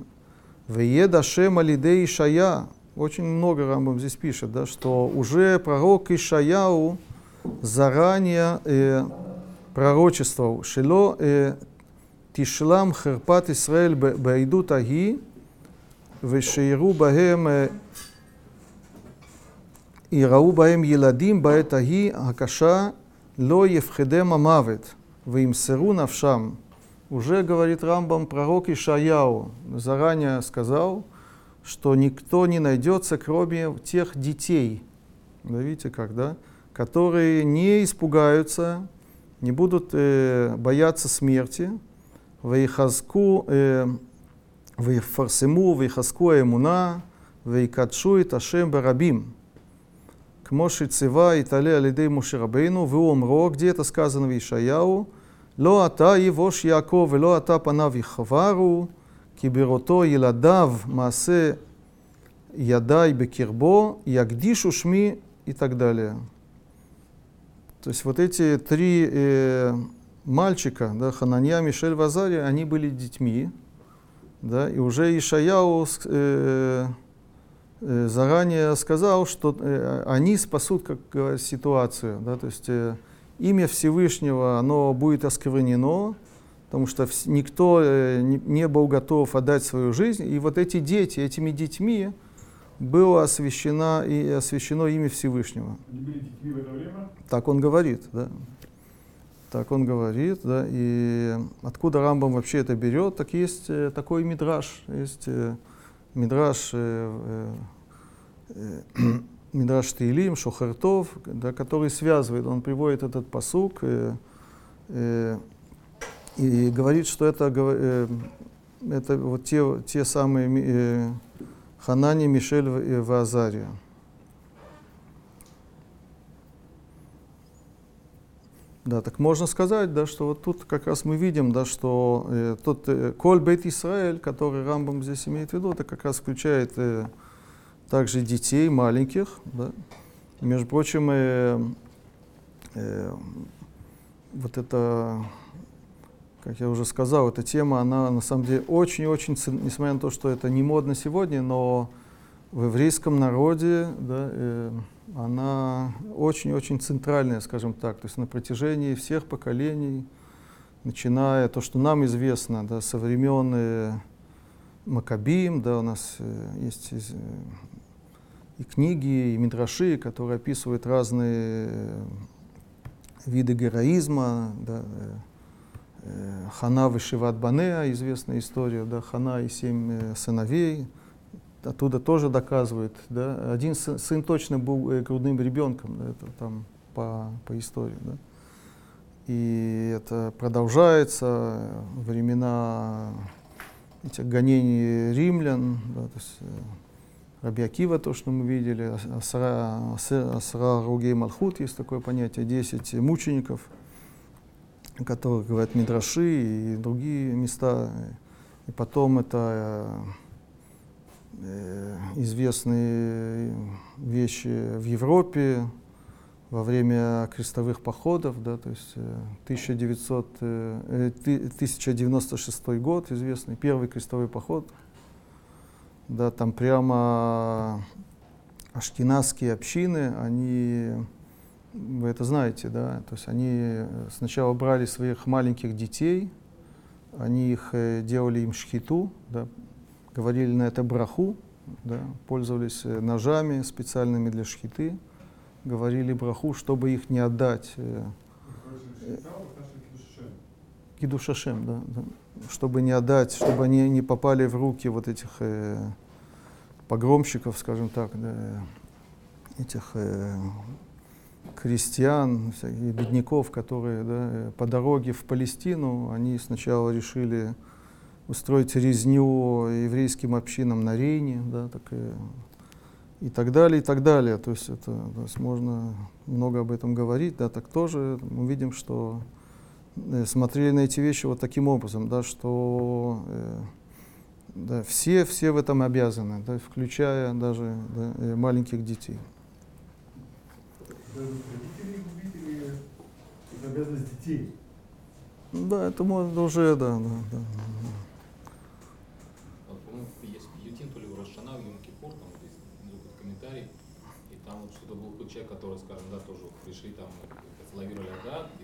Вееда Шем Алиде Ишая. Очень много Рамбам здесь пишет, да, что уже пророк Ишаяу заранее э, пророчествовал, Шело э, Тишлам Херпат Исраэль Байдут Аги, Вешейру Баhem э, יראו בהם ילדים בעת ההיא הקשה, לא יפחדם המוות, וימסרו נפשם. Уже, говорит Рамбам, пророк Ишаяу заранее сказал, что никто не найдется, кроме тех детей, да видите как, да, которые не испугаются, не будут э, бояться смерти, вейхазку, э, вейфарсему, вейхазку эмуна, вейкадшу и ташем барабим. К Цива и Тале Алидей Муширабейну, вы Омро, где это сказано в Ишаяу, לא אתה יבוש יעקב ולא אתה פניו יחברו, כי בראותו ילדיו מעשה ידיי בקרבו, ягдишу шми и так далее. То есть вот эти три э, мальчика, да, Хананья, Мишель, Вазария, они были детьми, да, и уже Ишаяу э, э, заранее сказал, что э, они спасут как говорят, ситуацию, да, то есть э, имя Всевышнего, оно будет осквернено, потому что никто э, не был готов отдать свою жизнь. И вот эти дети, этими детьми было освящено, и освящено имя Всевышнего. Так он говорит, да. Так он говорит, да. И откуда Рамбам вообще это берет, так есть э, такой мидраж, есть э, мидраж э, э, Мидраш Таилим, Шохартов, да, который связывает, он приводит этот посук э, э, и говорит, что это, э, это вот те, те самые э, Ханани, Мишель и Вазария. Да, так можно сказать, да, что вот тут как раз мы видим, да, что э, тот э, Коль Бейт Исраэль, который Рамбам здесь имеет в виду, это как раз включает э, также детей маленьких. Да. Между прочим, э, э, вот это, как я уже сказал, эта тема, она на самом деле очень-очень, несмотря на то, что это не модно сегодня, но в еврейском народе да, э, она очень-очень центральная, скажем так, то есть на протяжении всех поколений, начиная то, что нам известно, да, со времен э, Макабим, да, у нас э, есть э, и книги, и мидраши, которые описывают разные э, виды героизма, да, э, э, Хана Вишиват Банеа, известная история, да, Хана и семь сыновей, оттуда тоже доказывают. Да? Один сын, сын точно был грудным ребенком, да, это там по, по истории. Да? И это продолжается времена этих гонений римлян, да, то есть, Раби Акива, то, что мы видели, Асра, Асра Ругей Малхут, есть такое понятие, 10 мучеников, о которых говорят Мидраши и другие места. И потом это э, известные вещи в Европе во время крестовых походов, да, то есть э, 1900, э, ты- 1096 год известный, первый крестовый поход, да, там прямо ашкеназские общины, они, вы это знаете, да, то есть они сначала брали своих маленьких детей, они их э, делали им шхиту, да, говорили на это браху, да, пользовались э, ножами специальными для шхиты, говорили браху, чтобы их не отдать э, Кидушашем, да, да, чтобы не отдать, чтобы они не попали в руки вот этих э, погромщиков, скажем так, да, этих э, крестьян, всяких бедняков, которые да, по дороге в Палестину, они сначала решили устроить резню еврейским общинам на Рейне, да, так, э, и так далее, и так далее. То есть, это, то есть можно много об этом говорить, да, так тоже мы видим, что смотрели на эти вещи вот таким образом, да, что э, да, все, все в этом обязаны, да, включая даже да, э, маленьких детей. Обязанность? Да, это можно уже, да, да, да. Вот, по-моему, есть Ютин, то ли в Рошана, в Йом-Кипур, там вот есть внизу какой-то комментарий, и там вот что-то был какой человек, который, скажем, да, тоже вот пришли там, поцеловировали Агат, и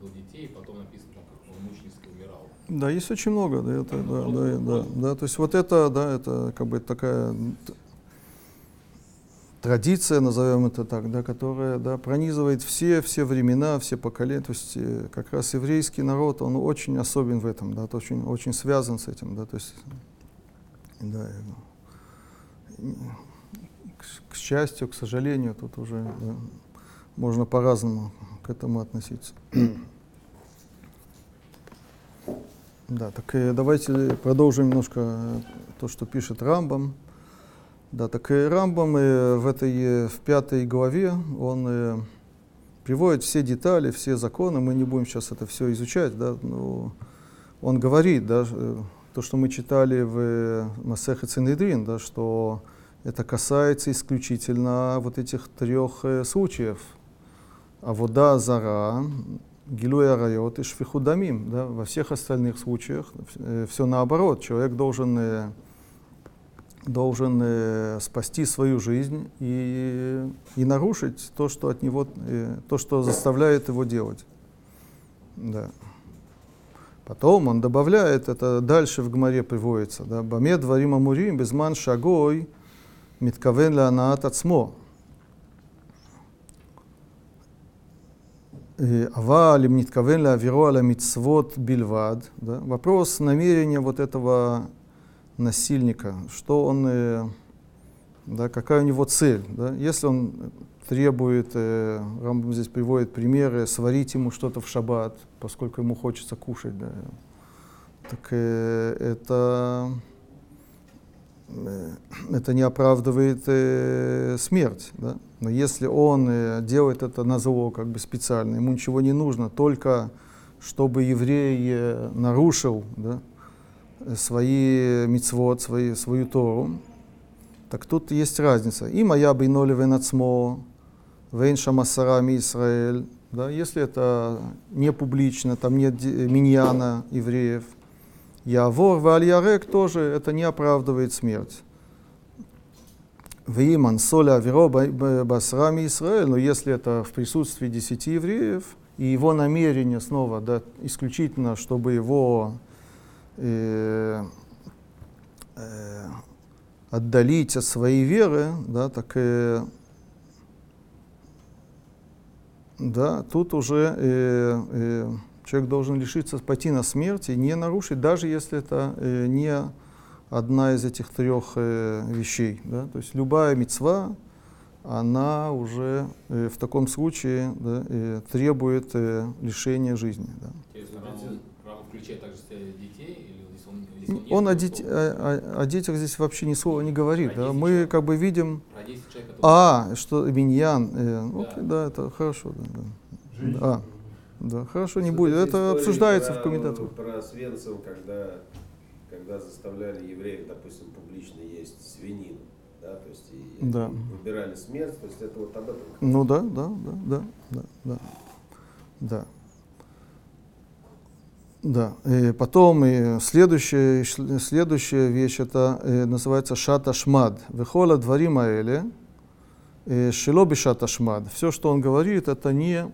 был детей, и потом написано, там, как он мученически умирал. Да, есть очень много, да, это, да, да, да, да, то есть вот это, да, это как бы такая традиция, назовем это так, да, которая, да, пронизывает все, все времена, все поколения, то есть э, как раз еврейский народ, он очень особен в этом, да, то очень, очень связан с этим, да, то есть, да, к, к счастью, к сожалению, тут уже да, можно по-разному к этому относиться. Да, так э, давайте продолжим немножко э, то, что пишет Рамбам. Да, так и Рамбам э, в этой э, в пятой главе он э, приводит все детали, все законы. Мы не будем сейчас это все изучать, да, но он говорит, да, э, то, что мы читали в э, Масехе Цинедрин, да, что это касается исключительно вот этих трех э, случаев. А вода зара, Гилуя райот и шфихудамим. Да? Во всех остальных случаях все наоборот. Человек должен, э, должен э, спасти свою жизнь и, и нарушить то, что от него, э, то, что заставляет его делать. Да. Потом он добавляет, это дальше в Гмаре приводится, да, «Баме дворим амурим безман шагой миткавен ланаат ацмо». Э, аваль им ниткавен лавиру аля мицвод бильвад. Да? Вопрос намерения вот этого насильника, что он, э, да, какая у него цель. Да? Если он требует, э, Рамбам здесь приводит примеры, сварить ему что-то в шаббат, поскольку ему хочется кушать, да, так это это не оправдывает э, смерть. Да? Но если он э, делает это на зло, как бы специально, ему ничего не нужно, только чтобы еврей э, нарушил да, э, свои мицвод, свои, свою Тору, так тут есть разница. И моя бейноли венацмо, вейн шамасарами Израиль, да, если это не публично, там нет ди- миньяна евреев, Явор валь тоже это не оправдывает смерть. Виман соля аверо басрами Израиль, но если это в присутствии десяти евреев, и его намерение снова да, исключительно, чтобы его э, э, отдалить от своей веры, да, так э, да, тут уже э, э, человек должен лишиться, пойти на смерть и не нарушить, даже если это э, не одна из этих трех э, вещей. Да? То есть любая мецва, она уже э, в таком случае да, э, требует э, лишения жизни. Да. То есть Рам, Рам включает также детей, или здесь он, о, дет- о- о- о детях здесь вообще ни слова не говорит. Да? 10 Мы человек. как бы видим, Про 10 человек, которые- а, что миньян, э, Да. окей, да, это хорошо. Да, да. Женщины. А. Да, хорошо, не будет. Это обсуждается про- в комментаторах. Про Свенцев, когда, когда заставляли евреев, допустим, публично есть свинину, да, то есть и Да. выбирали смерть, то есть это вот об этом. Ну да, да, да, да, да, да. Да. Да. И потом и следующая, следующая вещь это э, называется шата шмад. Вехола дворим аэле, э, шело бешата шмад. Все, что он говорит, это не...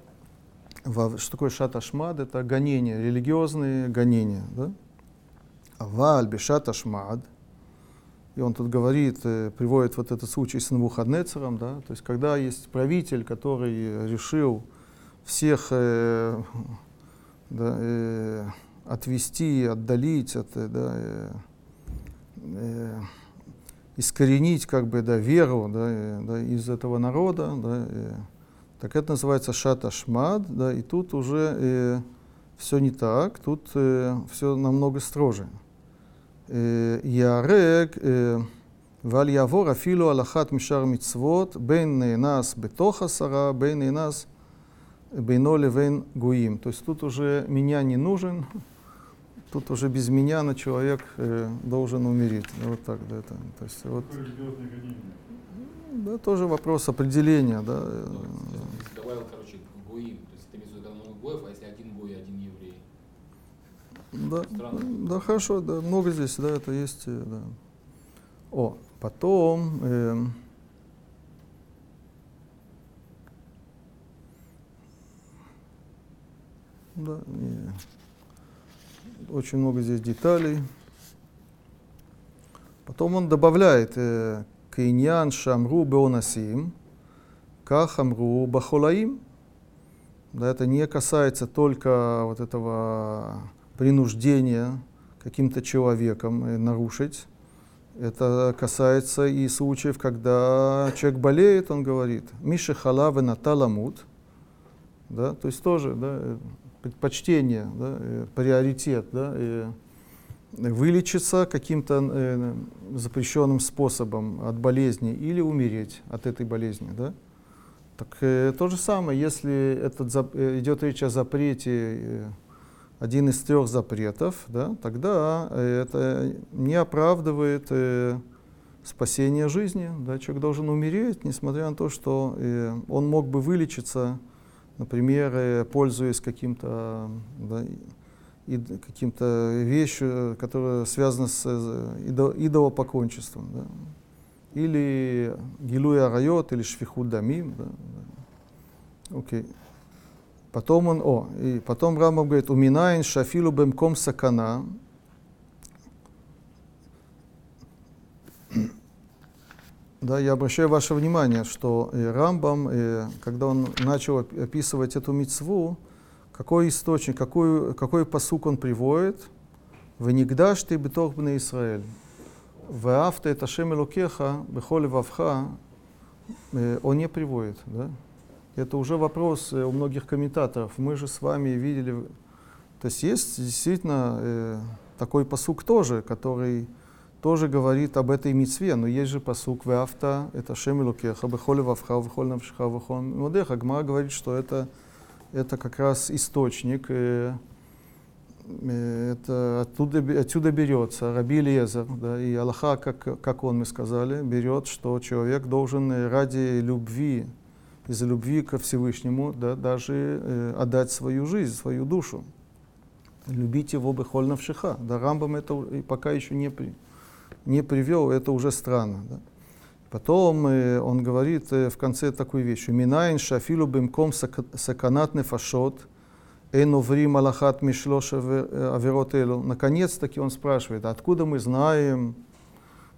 Что такое шата шмад? Это гонения, религиозные гонения. Да? Аваль бешата шмад. И он тут говорит, э, приводит вот этот случай с Навуходнецером, да, то есть когда есть правитель, который решил всех э, да, э, отвести, отдалить, от, э, да, э, э, искоренить как бы да, веру да, э, да, из этого народа, да, э, так это называется шата шмад, да, и тут уже э, все не так, тут э, все намного строже. Э, Ярек э, валь явор афилу алахат мишар мицвот бен нас бетоха сара бен нас бейно левен гуим. То есть тут уже меня не нужен, тут уже без меня на человек э, должен умереть. Ну, вот так, да, это. То есть, вот, да, тоже вопрос определения, да. Да, Странно. да, хорошо, да, много здесь, да, это есть, э, да. О, потом, эм, да, не, очень много здесь деталей. Потом он добавляет э, Кейньян Шамру Беонасим, Кахамру Бахолаим. Да, это не касается только вот этого принуждения каким-то человеком э, нарушить. Это касается и случаев, когда человек болеет, он говорит, Миша халавы наталамут, да, то есть тоже да, э, предпочтение, да, э, приоритет, да, э, вылечиться каким-то э, запрещенным способом от болезни или умереть от этой болезни. Да? Так э, то же самое, если этот идет речь о запрете, э, один из трех запретов, да, тогда э, это не оправдывает э, спасение жизни. Да? Человек должен умереть, несмотря на то, что э, он мог бы вылечиться, например, э, пользуясь каким-то да, и каким-то вещью, которая связана с э, идо- идолопоклончеством. Да? Или гилуя райот, или шфихут дамим. Да, да. Окей. Потом он, о, и потом Рамбам говорит, уминайн шафилу бемком сакана. Да, я обращаю ваше внимание, что э, Рамбам, э, когда он начал оп- описывать эту мицву, какой источник, какой, какой посук он приводит? «Венигдаш ты бетох бне Исраэль, веавта это шем элокеха, бехоле вавха», э, он не приводит. Да? Это уже вопрос э, у многих комментаторов. Мы же с вами видели... То есть есть действительно э, такой посук тоже, который тоже говорит об этой мицве, но есть же посук «Веавта» — это «Шем Элокеха», «Бехоле вавха, вехоле навшиха, вехоле модеха». Гмара говорит, что это, это как раз источник, э, э, это оттуда, отсюда берется. Раби Лезер, да, и Аллаха, как, как он, мы сказали, берет, что человек должен ради любви, из-за любви ко Всевышнему, да, даже э, отдать свою жизнь, свою душу. Любить его бехоль навшиха. Да, Рамбам это пока еще не, при, не привел, это уже странно. Да. Потом э, он говорит э, в конце такую вещь. Минайн шафилу бимком сак- саканат нефашот, эн уврим алахат мишлош аверот элу. Наконец-таки он спрашивает, откуда мы знаем,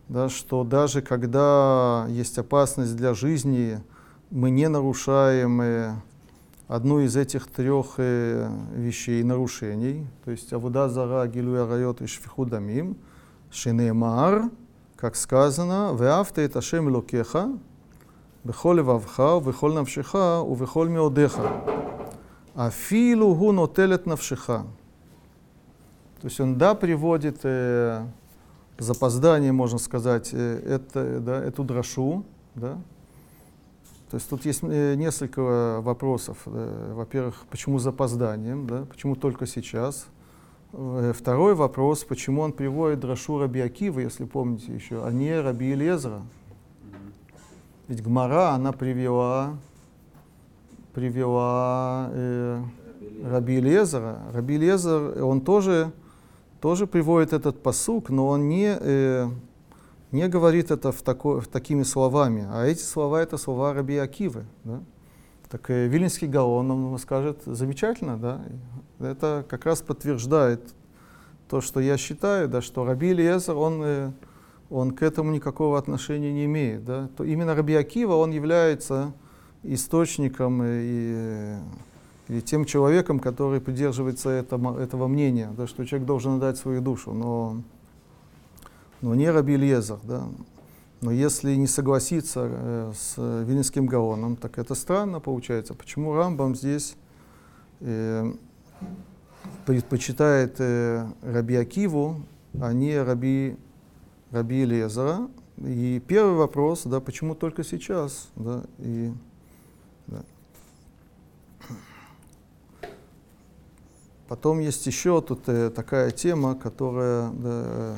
да, что даже когда есть опасность для жизни, мы не нарушаем э, одну из этих трех э, вещей, нарушений, то есть Авуда Зара, Гилуя Райот и Шфихудамим, Шинемар, как сказано, «Веавта это Шем Локеха, бехоль левавха, ובכל נפשך ובכל מאודיך. אפילו הוא נוטל את נפשך. То есть он, да, приводит э, запоздание, можно сказать, э, это, да, эту дрошу, да, то есть тут есть э, несколько вопросов. Э, Во-первых, почему запозданием, да? почему только сейчас? Э, Второй вопрос, почему он приводит Драшу Раби Акива, если помните еще, а не Раби Елезра? Ведь Гмара, она привела, привела э, Раби Лезера. Раби Лезер, он тоже, тоже приводит этот посук, но он не, э, не говорит это в тако, в такими словами. А эти слова это слова Раби Акивы. Да? Так э, Вильнинский Гаон он скажет, замечательно, да? Это как раз подтверждает то, что я считаю, да, что Раби Лезер, он, э, он к этому никакого отношения не имеет. Да? То именно Раби Акива, он является источником и, и тем человеком, который придерживается этого, этого мнения, да, что человек должен отдать свою душу, но, но не Раби Лезер. Да. Но если не согласиться э, с Вильнинским Гаоном, так это странно получается. Почему Рамбам здесь э, предпочитает э, Раби Акиву, а не Раби, Раби Лезера? И первый вопрос, да, почему только сейчас? Да, и, да. Потом есть еще тут э, такая тема, которая да,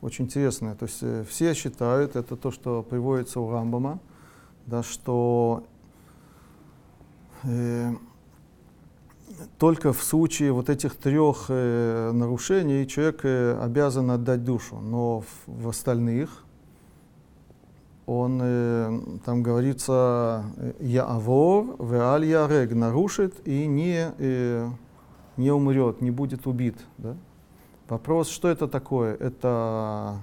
очень интересная. То есть э, все считают, это то, что приводится у Рамбама, да, что э, только в случае вот этих трех э, нарушений человек э, обязан отдать душу, но в, в остальных он, э, там говорится, Яавор, Веаль Ярег, нарушит и не, э, не умрет, не будет убит. Да? Вопрос, что это такое? Это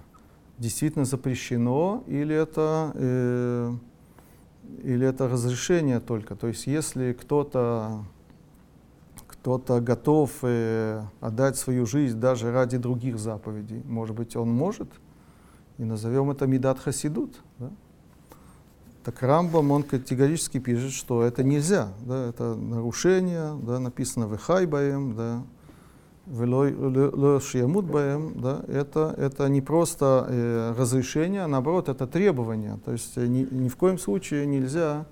действительно запрещено или это, э, или это разрешение только? То есть если кто-то кто-то готов э, отдать свою жизнь даже ради других заповедей, может быть, он может, и назовем это Мидат Хасидут. Да? Так Рамбам, он категорически пишет, что это нельзя, да, это нарушение, да, написано в Хайбаем, да, в Шиямутбаем, да, это, это не просто э, разрешение, а наоборот, это требование. То есть э, ни, ни в коем случае нельзя,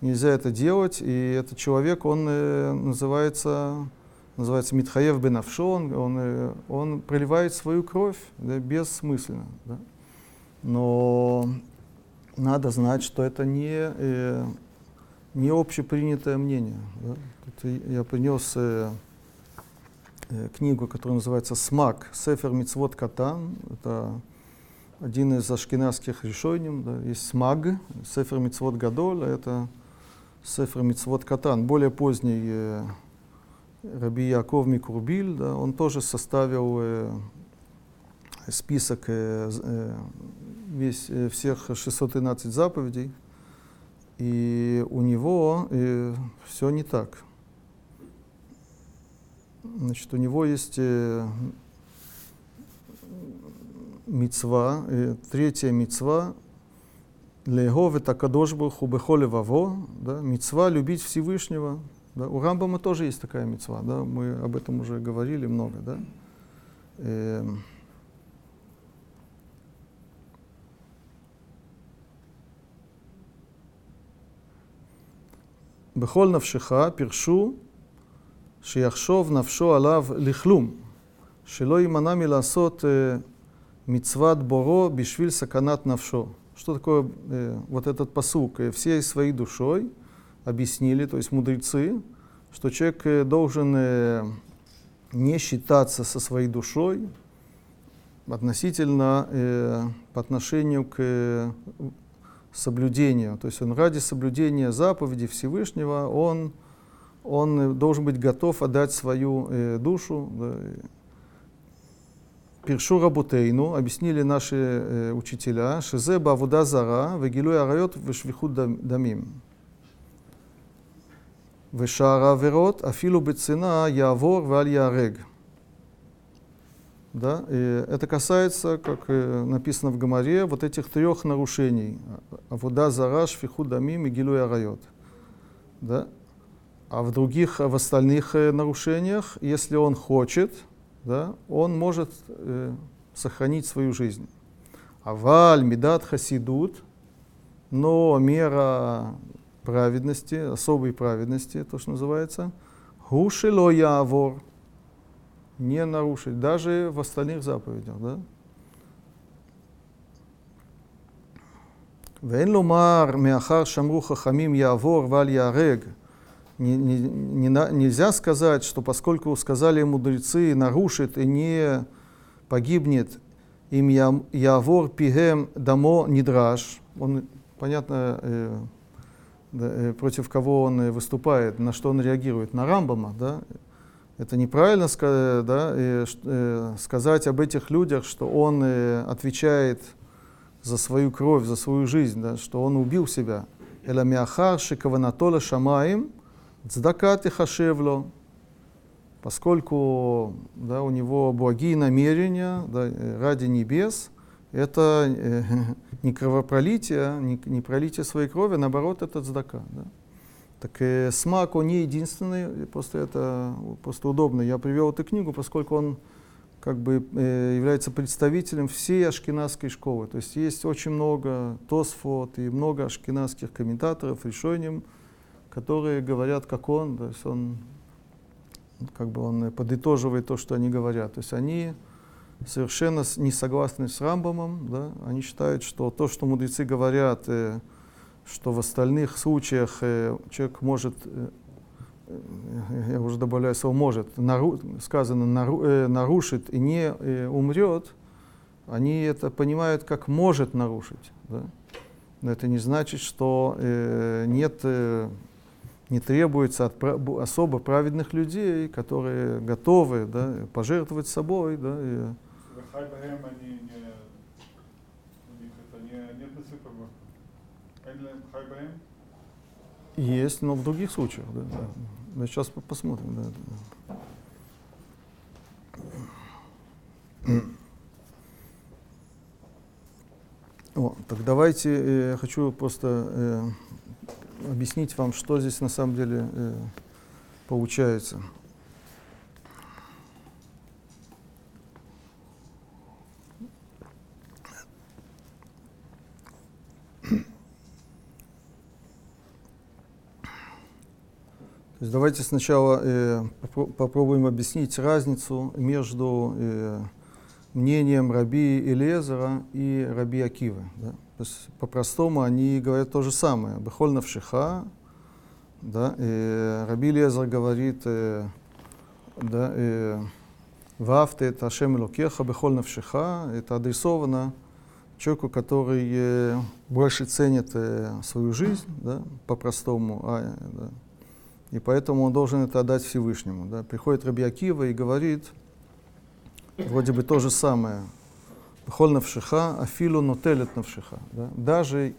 нельзя это делать, и этот человек, он э, называется, называется Митхаев Бенавшон, он, э, он проливает свою кровь да, бессмысленно. Да. Но надо знать, что это не, э, не общепринятое мнение. Да. Тут я принес э, книгу, которая называется «Смак. Сефер Мицвод Катан». Это один из ашкенадских решений. Да. Есть «Смаг», «Сефер Мицвод Гадоль», а это «Сефер Мицвод Катан». Более поздний э, Раби Яков Микурбиль, да, он тоже составил э, список э, э, весь, э, всех 613 заповедей, и у него э, все не так. Значит, у него есть э, мецва, э, третья мецва Легове Такадошбуху Бехоле Ваво, да, мецва любить Всевышнего. Да. У Рамбама тоже есть такая мецва, да, мы об этом уже говорили много, да. Э, Бехоль навшиха, першу, שיחשוב נפשו עליו לכלום, שלא יימנע מלעשות אה, מצוות בורו בשביל סכנת נפשו. Что такое э, вот этот посук? Всей своей душой объяснили, то есть мудрецы, что человек э, должен э, не считаться со своей душой относительно э, по отношению к э, соблюдению. То есть он ради соблюдения заповеди Всевышнего, он, он э, должен быть готов отдать свою э, душу. Да. Пиршу Рабутейну, объяснили наши э, учителя, Шизе Бавуда Зара, Вегилуй Арайот, Вешвихуд Дамим. Вешара Верот, Афилу Бецина, Явор, Валь Ярег. Да? И это касается, как э, написано в Гамаре, вот этих трех нарушений. Авуда Зара, Швихуд Дамим и Гилуй Арайот. Да? А в других, в остальных нарушениях, если он хочет, да, он может э, сохранить свою жизнь. Аваль, Медат, Хасидут, но мера праведности, особой праведности, то, что называется, гушило явор, не нарушить, даже в остальных заповедях, да? ואין לומר, מאחר שאמרו חכמים יעבור ואל ייהרג. не- не- не Нельзя сказать, что поскольку сказали мудрецы, нарушит и не погибнет, им явор пигем дамо нидраш. Он, понятно, э, да, э, против кого он э, выступает, на что он реагирует. На Рамбама, да? Это неправильно да, э, э, сказать об этих людях, что он э, отвечает за свою кровь, за свою жизнь, да, что он убил себя. Эла миахар шикаванатола шамаим цдакат и хашевло. Поскольку да, у него благие намерения да, ради небес, это э, не кровопролитие, не, не пролитие своей крови, наоборот, это цдака. Да. Так э, смак, он не единственный, просто это просто удобно. Я привел эту книгу, поскольку он как бы э, является представителем всей ашкенадской школы. То есть есть очень много Тосфот и много ашкенадских комментаторов, решением, которые говорят, как он, то есть он как бы он подытоживает то, что они говорят. То есть они совершенно не согласны с Рамбамом, да? они считают, что то, что мудрецы говорят, э, что в остальных случаях э, человек может, э, э, я уже добавляю слово может, нару- сказано нару- э, нарушит и не э, умрет, они это понимают как может нарушить. Да? Но это не значит, что э, нет, э, не требуется от особо праведных людей, которые готовы да, пожертвовать собой. Да, и... Есть, но в других случаях. Да, да. Мы сейчас посмотрим. Да. О, так давайте, э, я хочу просто э, объяснить вам, что здесь на самом деле э, получается. То есть давайте сначала э, попро- попробуем объяснить разницу между э, мнением Раби Элезера и Раби Акивы. Да? То есть по-простому они говорят то же самое. Бехоль навшиха. Да? И Раби Элезер говорит, э, да, э, Вафте это Ашем Локеха, Бехоль навшиха. Это адресовано человеку, который э, больше ценит э, свою жизнь, да, по-простому, а, да, и поэтому он должен это отдать Всевышнему. Да. Приходит Раби Акива и говорит, вроде бы то же самое. Бхоль навшиха, афилу нотелет навшиха. Да. Даже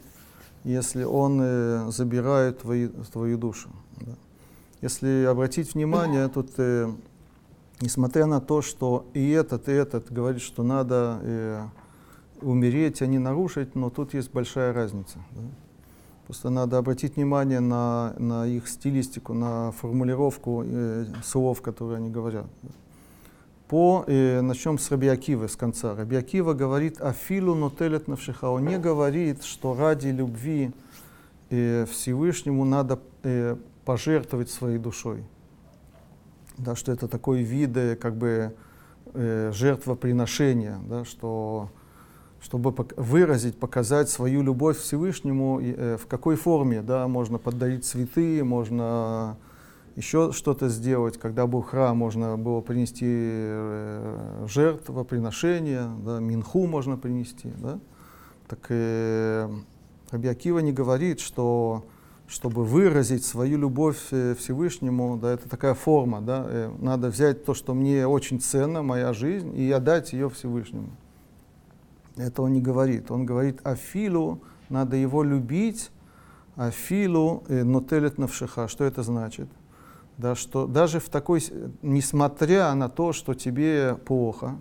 если он э, забирает твои, твою душу. Да. Если обратить внимание, тут, э, несмотря на то, что и этот, и этот говорит, что надо э, умереть, а не нарушить, но тут есть большая разница. Да. Просто надо обратить внимание на, на их стилистику, на формулировку э, слов, которые они говорят. По, э, начнем с Раби Акивы, с конца. Раби Акива говорит «Афилу нотелет навшиха». Он не говорит, что ради любви э, Всевышнему надо э, пожертвовать своей душой. Да, что это такой вид э, как бы э, жертвоприношения, да, что чтобы пок- выразить, показать свою любовь Всевышнему, э, в какой форме, да, можно подарить цветы, можно еще что-то сделать, когда был храм, можно было принести э, жертвоприношение, да, минху можно принести, да. Так э, Раби Акива не говорит, что чтобы выразить свою любовь э, Всевышнему, да, это такая форма, да, э, надо взять то, что мне очень ценно, моя жизнь, и отдать ее Всевышнему. Это он не говорит. Он говорит афилу, надо его любить, афилу э, нотелет навшиха. Что это значит? Да, что даже в такой, несмотря на то, что тебе плохо,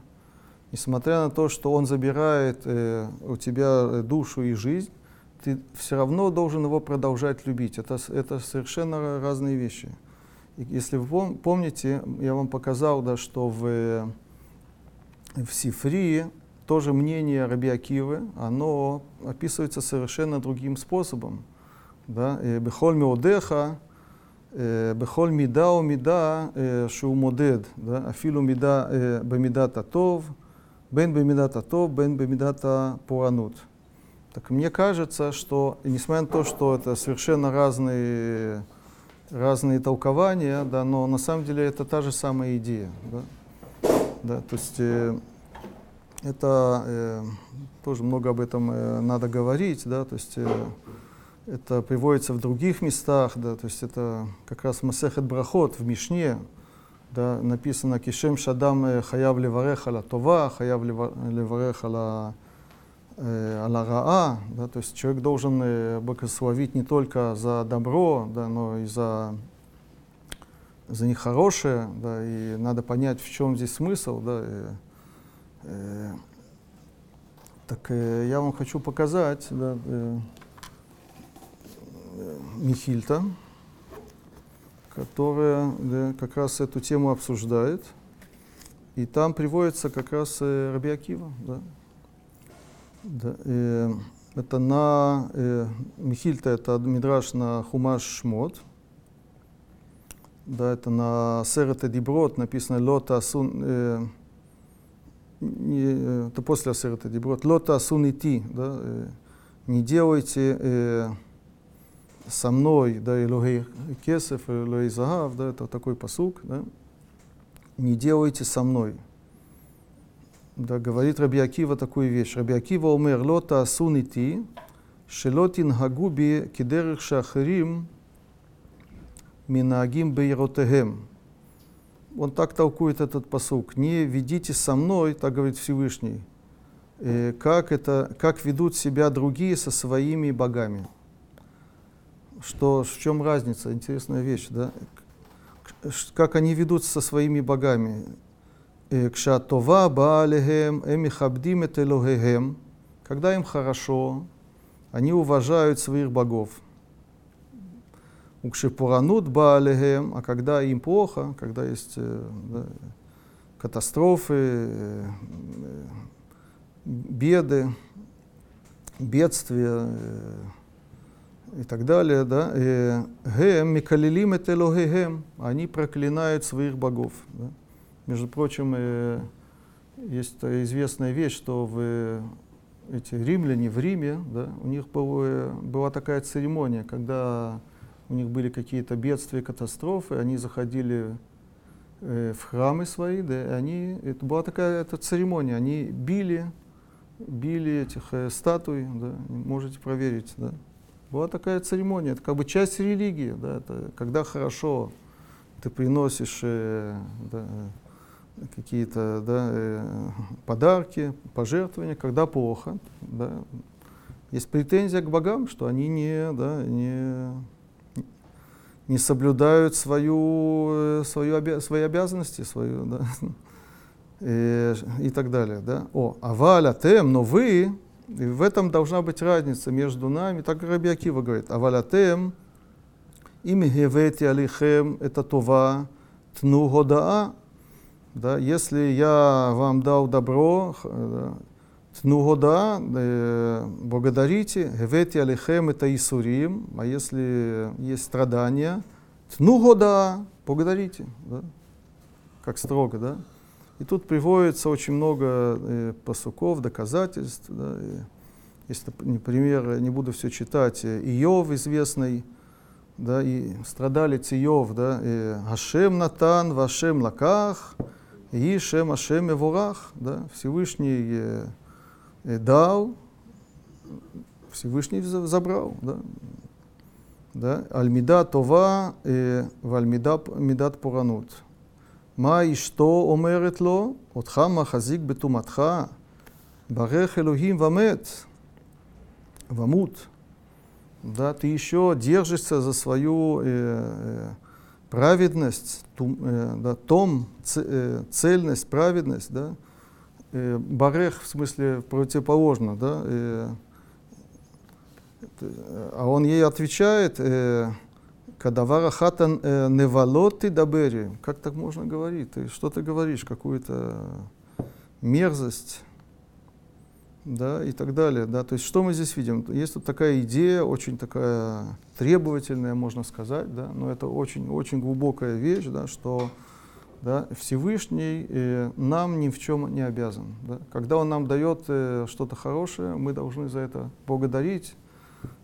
несмотря на то, что он забирает э, у тебя э, душу и жизнь, ты все равно должен его продолжать любить. Это, это совершенно ра- разные вещи. И если вы пом- помните, я вам показал, да, что в, э, в Сифрии тоже мнение Раби оно описывается совершенно другим способом. Да? Бехоль меодеха, בכל מידה ומידה אה, שהוא модед, да, אפילו מידה אה, במידת הטוב, בין במידת הטוב, בין במידת הפורענות. Так мне кажется, что, несмотря на то, что это совершенно разные, разные толкования, да, но на самом деле это та же самая идея. Да? Да, то есть э, это э, тоже много об этом э, надо говорить, да, то есть э, это приводится в других местах, да, то есть это как раз Масехет Брахот в Мишне, да, написано Кишем Шадам э, Хаяв Леварех Това, Хаяв Леварех Аля Аля Раа, да, то есть человек должен э, благословить не только за добро, да, но и за, за нехорошее, да, и надо понять, в чем здесь смысл, да, и, э, так э, я вам хочу показать, да, э, Михильта, которая да, как раз эту тему обсуждает. И там приводится как раз э, Раби. Да. Да, э, это на э, Михильта, это Мидраш на Хумаш Шмот. Да, это на Серете Диброд написано Лота Асун. Э, не, э, это после Серета Диброд. Лота Асун Ити. Да, э, не делайте э, со мной, да, Илогей Кесов, Илогей Загав, да, это такой посук, да, не делайте со мной. Да, говорит Раби Акива такую вещь. Раби Акива умер, лота асунити, шелотин хагуби кидерых шахрим минагим бейротехем. Он так толкует этот посук. Не ведите со мной, так говорит Всевышний, э, как, это, как ведут себя другие со своими богами что в чем разница, интересная вещь, да? Как они ведут со своими богами. Кшатова баалехем эмихабдим элогехем. Когда им хорошо, они уважают своих богов. Укшипуранут баалехем, а когда им плохо, когда есть э, да, катастрофы, э, беды, бедствия, э, и так далее, да, гем микалилим элогегем, они проклинают своих богов. Да. Между прочим, есть известная вещь, что в эти римляне в Риме, да, у них было, была такая церемония, когда у них были какие-то бедствия, катастрофы, они заходили э, в храмы свои, да, и они, это была такая это церемония, они били, били этих э, статуй, да, можете проверить, да. Была такая церемония, это как бы часть религии, да, это когда хорошо ты приносишь э, да, какие-то да, э, подарки, пожертвования, когда плохо, да, есть претензия к богам, что они не, да, не, не соблюдают свою, э, свою обя свои обязанности, свою, да, и, и так далее. Да. О, аваля тем, но вы, и в этом должна быть разница между нами, так Раби Акива говорит, авалятем, им гевети алихем, это това, тну годаа, да, если я вам дал добро, да, тну года, э, благодарите, гевети алихем это исурим, а если есть страдания, тну года, благодарите, да, как строго, да. И тут приводится очень много э, посуков, доказательств. Да, и, если, например, не буду все читать, э, Иов известный, да, и страдалец Иов, да, и Ашем Натан, Вашем Лаках, и Шем Ашем Эворах, да, Всевышний э, э, дал, Всевышний забрал, да, да, Альмида Това, э, Вальмидат Пуранут. מה אשתו אומרת לו? אותך מחזיק בטומאתך, ברך Элохим вамет, вамут. Да, ты еще держишься за свою э, э, праведность, тум, э, да, том, ц, э, цельность, праведность, да. Э, барех в смысле противоположно, да. Э, а он ей отвечает, э, Кадавара хата э, невалот ты дабери. Как так можно говорить? Ты что ты говоришь? Какую-то мерзость. да, и так далее. Да. То есть что мы здесь видим? Есть тут такая идея, очень такая требовательная, можно сказать, да, но это очень, очень глубокая вещь, да, что да, Всевышний э, нам ни в чем не обязан. Да. Когда Он нам дает э, что-то хорошее, мы должны за это благодарить,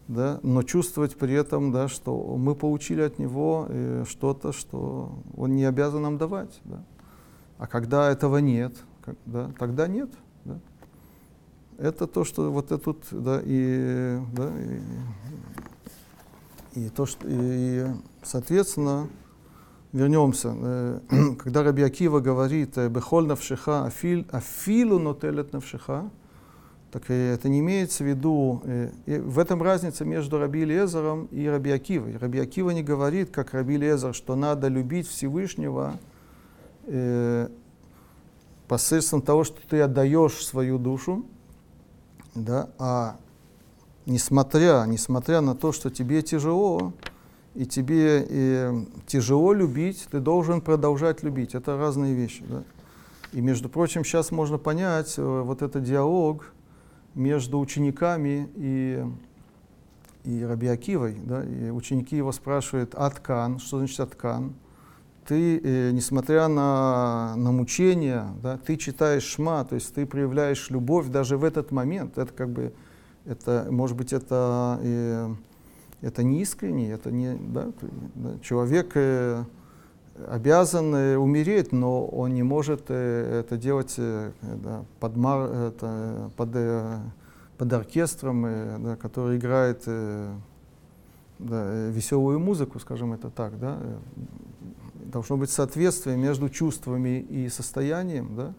да, но чувствовать при этом, да, что мы получили от Него э, что-то, что Он не обязан нам давать. Да. А когда этого нет, как, да, тогда нет. Да. Это то, что вот это тут, да, и, да, и, и то, что, и, соответственно, вернемся. Э, когда Раби Акива говорит э, «Бехоль навшиха афил, афилу нотелет навшиха», так э, это не имеется в виду, и в этом разница между Раби Лезером и Раби Акивой. Раби Акива не говорит, как Раби Лезер, что надо любить Всевышнего э, посредством того, что ты отдаешь свою душу, да, а несмотря, несмотря на то, что тебе тяжело, и тебе и тяжело любить, ты должен продолжать любить. Это разные вещи. Да? И, между прочим, сейчас можно понять э, вот этот диалог между учениками и, и Раби Акивой. Да? И ученики его спрашивают «Аткан», что значит «Аткан»? Ты, э, несмотря на, на мучения, да, ты читаешь шма, то есть ты проявляешь любовь даже в этот момент. Это как бы, это, может быть, это... Э, это не искренне, это не, да, да, человек э, обязан умереть, но он не может э, это делать э, да, под, это, под, э, под оркестром, да, который играет да, веселую музыку, скажем это так. Да. Должно быть соответствие между чувствами и состоянием. Да.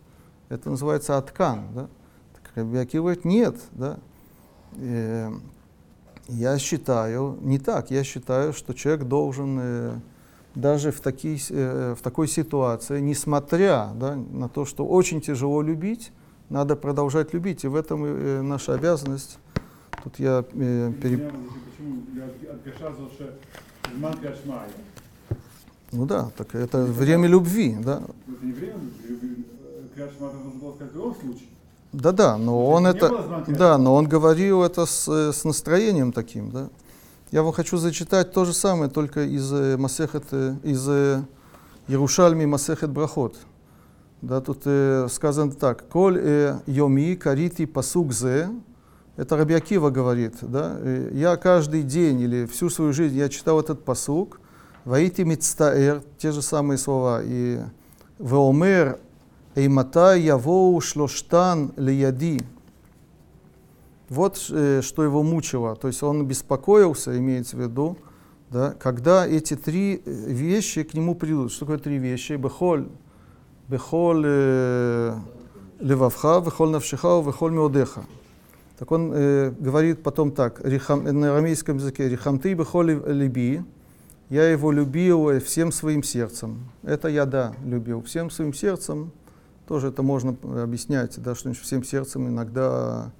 Это называется откан. Да. Рабиаки говорит, нет. Да. Э, я считаю, не так, я считаю, что человек должен даже в, такие, э, в такой ситуации, несмотря да, на то, что очень тяжело любить, надо продолжать любить. И в этом э, наша обязанность. Тут я э, пере... Ну да, так это время любви, да. Это не время любви. Случае. Да-да, но он это, да, но он говорил это с, э, с настроением таким, да. Я вам хочу зачитать то же самое, только из э, Масехет, э, из э, Ярушальми Масехет Брахот. Да, тут э, сказано так: "Коль э, йоми карити пасук зе", это Раби Акива говорит, да. э, Я каждый день или всю свою жизнь я читал этот пасук. Ваити мицтаэр, те же самые слова и Веомер Эймата явоу шлоштан лияди. Вот э, что его мучило. То есть он беспокоился, имеется в виду, да, когда эти три э, вещи к нему придут. Что такое три вещи? Бехоль, бехоль э, левавха, бехоль навшиха, бехоль меодеха. Так он э, говорит потом так, рихам, на арамейском языке, рихамты бехоль либи, я его любил всем своим сердцем. Это я, да, любил всем своим сердцем. Тоже это можно объяснять, да, что всем сердцем иногда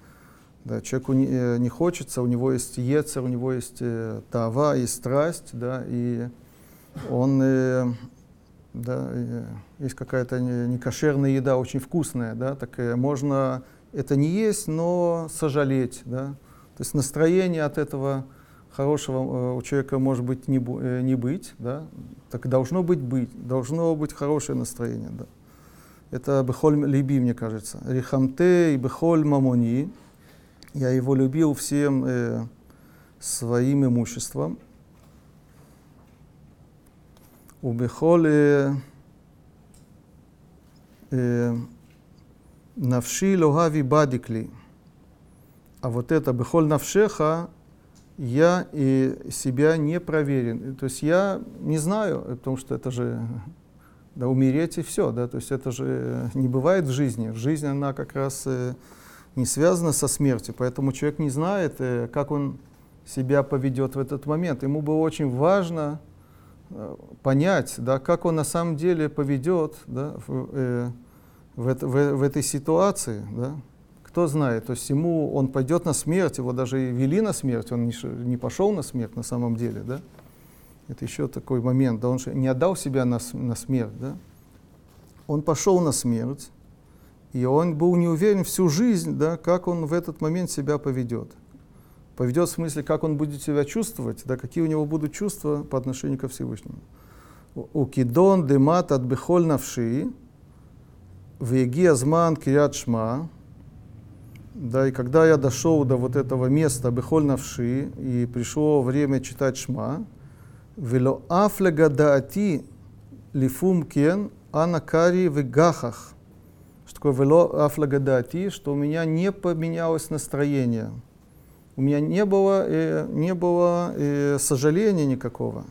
да, человеку не, э, не хочется, у него есть ецер, у него есть э, тава, есть страсть, да, и он, э, да, э, есть какая-то некошерная еда, очень вкусная, да, так э, можно это не есть, но сожалеть, да. То есть настроение от этого хорошего э, у человека может быть не, э, не быть, да, так должно быть быть, должно быть хорошее настроение, да. Это Бехоль Либи, мне кажется. Рихамте и Бехоль Мамони. Я его любил всем э, своим имуществом. У э, Навши Логави Бадикли. А вот это Бехоль Навшеха я и себя не проверен. То есть я не знаю, потому что это же да, умереть и все, да, то есть это же не бывает в жизни. Жизнь, она как раз э, не связана со смертью, поэтому человек не знает, э, как он себя поведет в этот момент. Ему было очень важно э, понять, да, как он на самом деле поведет да, в, э, в, это, в, в этой ситуации. Да. Кто знает, то есть ему он пойдет на смерть, его даже и вели на смерть, он не, не пошел на смерть на самом деле, да. Это еще такой момент, да, он же не отдал себя на, на смерть, да. Он пошел на смерть, И он был не уверен всю жизнь, да, как он в этот момент себя поведет. Поведет в смысле, как он будет себя чувствовать, да, какие у него будут чувства по отношению ко Всевышнему. У кидон демат от бехоль навши, веги азман кият шма, да, и когда я дошел до вот этого места бехоль навши, и пришло время читать шма, вело афлега даати лифум кен анакари вегахах. Такое вело афлагадати, что у меня не поменялось настроение. У меня не было, э, не было э, сожаления никакого.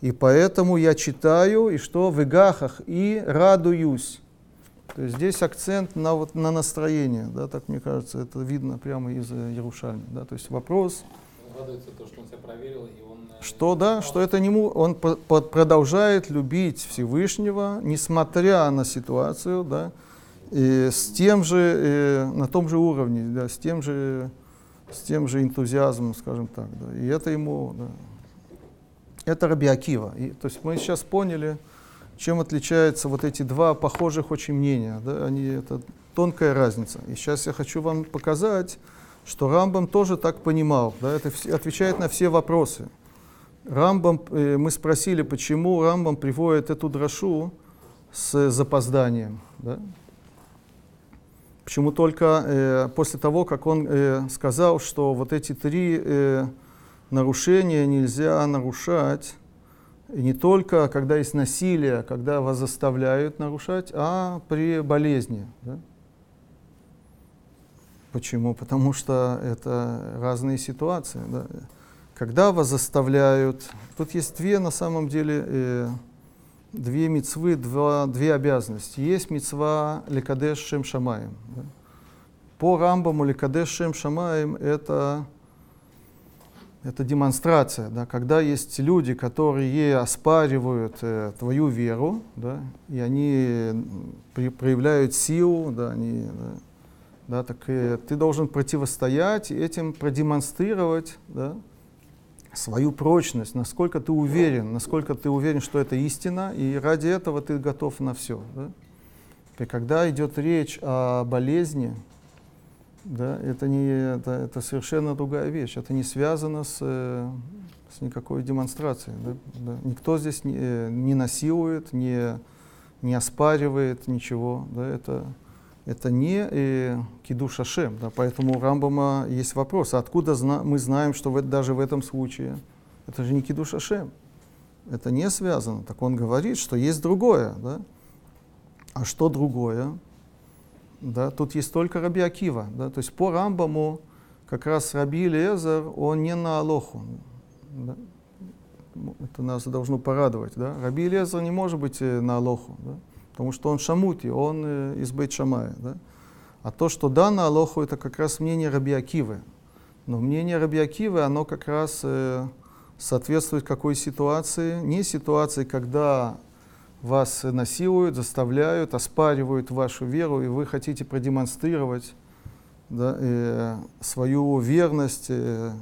И поэтому я читаю, и что в игахах, и радуюсь. То есть здесь акцент на, вот, на настроение, да, так мне кажется, это видно прямо из э, Ярушальми. Да, то есть вопрос, радуется то, что он себя проверил, и он... э, что да, что это не му, он по- по- продолжает любить Всевышнего, несмотря на ситуацию, да, и с тем же, э, на том же уровне, да, с тем же, с тем же энтузиазмом, скажем так, да, и это ему, да. это Раби Акива. И, то есть мы сейчас поняли, чем отличаются вот эти два похожих очень мнения, да, они, это тонкая разница. И сейчас я хочу вам показать, что Рамбам тоже так понимал, да, это вс- отвечает на все вопросы. Рамбам, э, мы спросили, почему Рамбам приводит эту дрошу с запозданием. Да? Почему только э, после того, как он э, сказал, что вот эти три э, нарушения нельзя нарушать, не только когда есть насилие, когда вас заставляют нарушать, а при болезни. Да? Почему? Потому что это разные ситуации. Да? Когда вас заставляют, тут есть две на самом деле, э, две мецвы, два, две обязанности. Есть мецва лекадеш шем шамаем. Да? По Рамбаму лекадеш шем шамаем это, это демонстрация, да? когда есть люди, которые оспаривают э, твою веру, да? и они при- проявляют силу, да? они, да? Да, так э, ты должен противостоять этим продемонстрировать да, свою прочность, насколько ты уверен, насколько ты уверен, что это истина, и ради этого ты готов на все. Да? И когда идет речь о болезни, да, это, не, это, это совершенно другая вещь, это не связано с, э, с никакой демонстрацией. Да, да. Никто здесь не, э, не насилует, не, не оспаривает ничего. Да, это, это не э, кидуш Ашем, да, поэтому у Рамбама есть вопрос, а откуда зна- мы знаем, что в, даже в этом случае это же не кидуш Ашем, это не связано. Так он говорит, что есть другое, да. А что другое? Да, тут есть только Раби Акива, да, то есть по Рамбаму как раз Раби Лезер, он не на Алоху. Да. Это нас должно порадовать. Да? Раби Лезер не может быть э, на Алоху. Да? Потому что он шамути, он э, из Бейт Шамая. Да? А то, что да на Алоху, это как раз мнение Раби Акивы. Но мнение Раби Акивы, оно как раз э, соответствует какой ситуации? Не ситуации, когда вас насилуют, заставляют, оспаривают вашу веру, и вы хотите продемонстрировать да, э, свою верность э,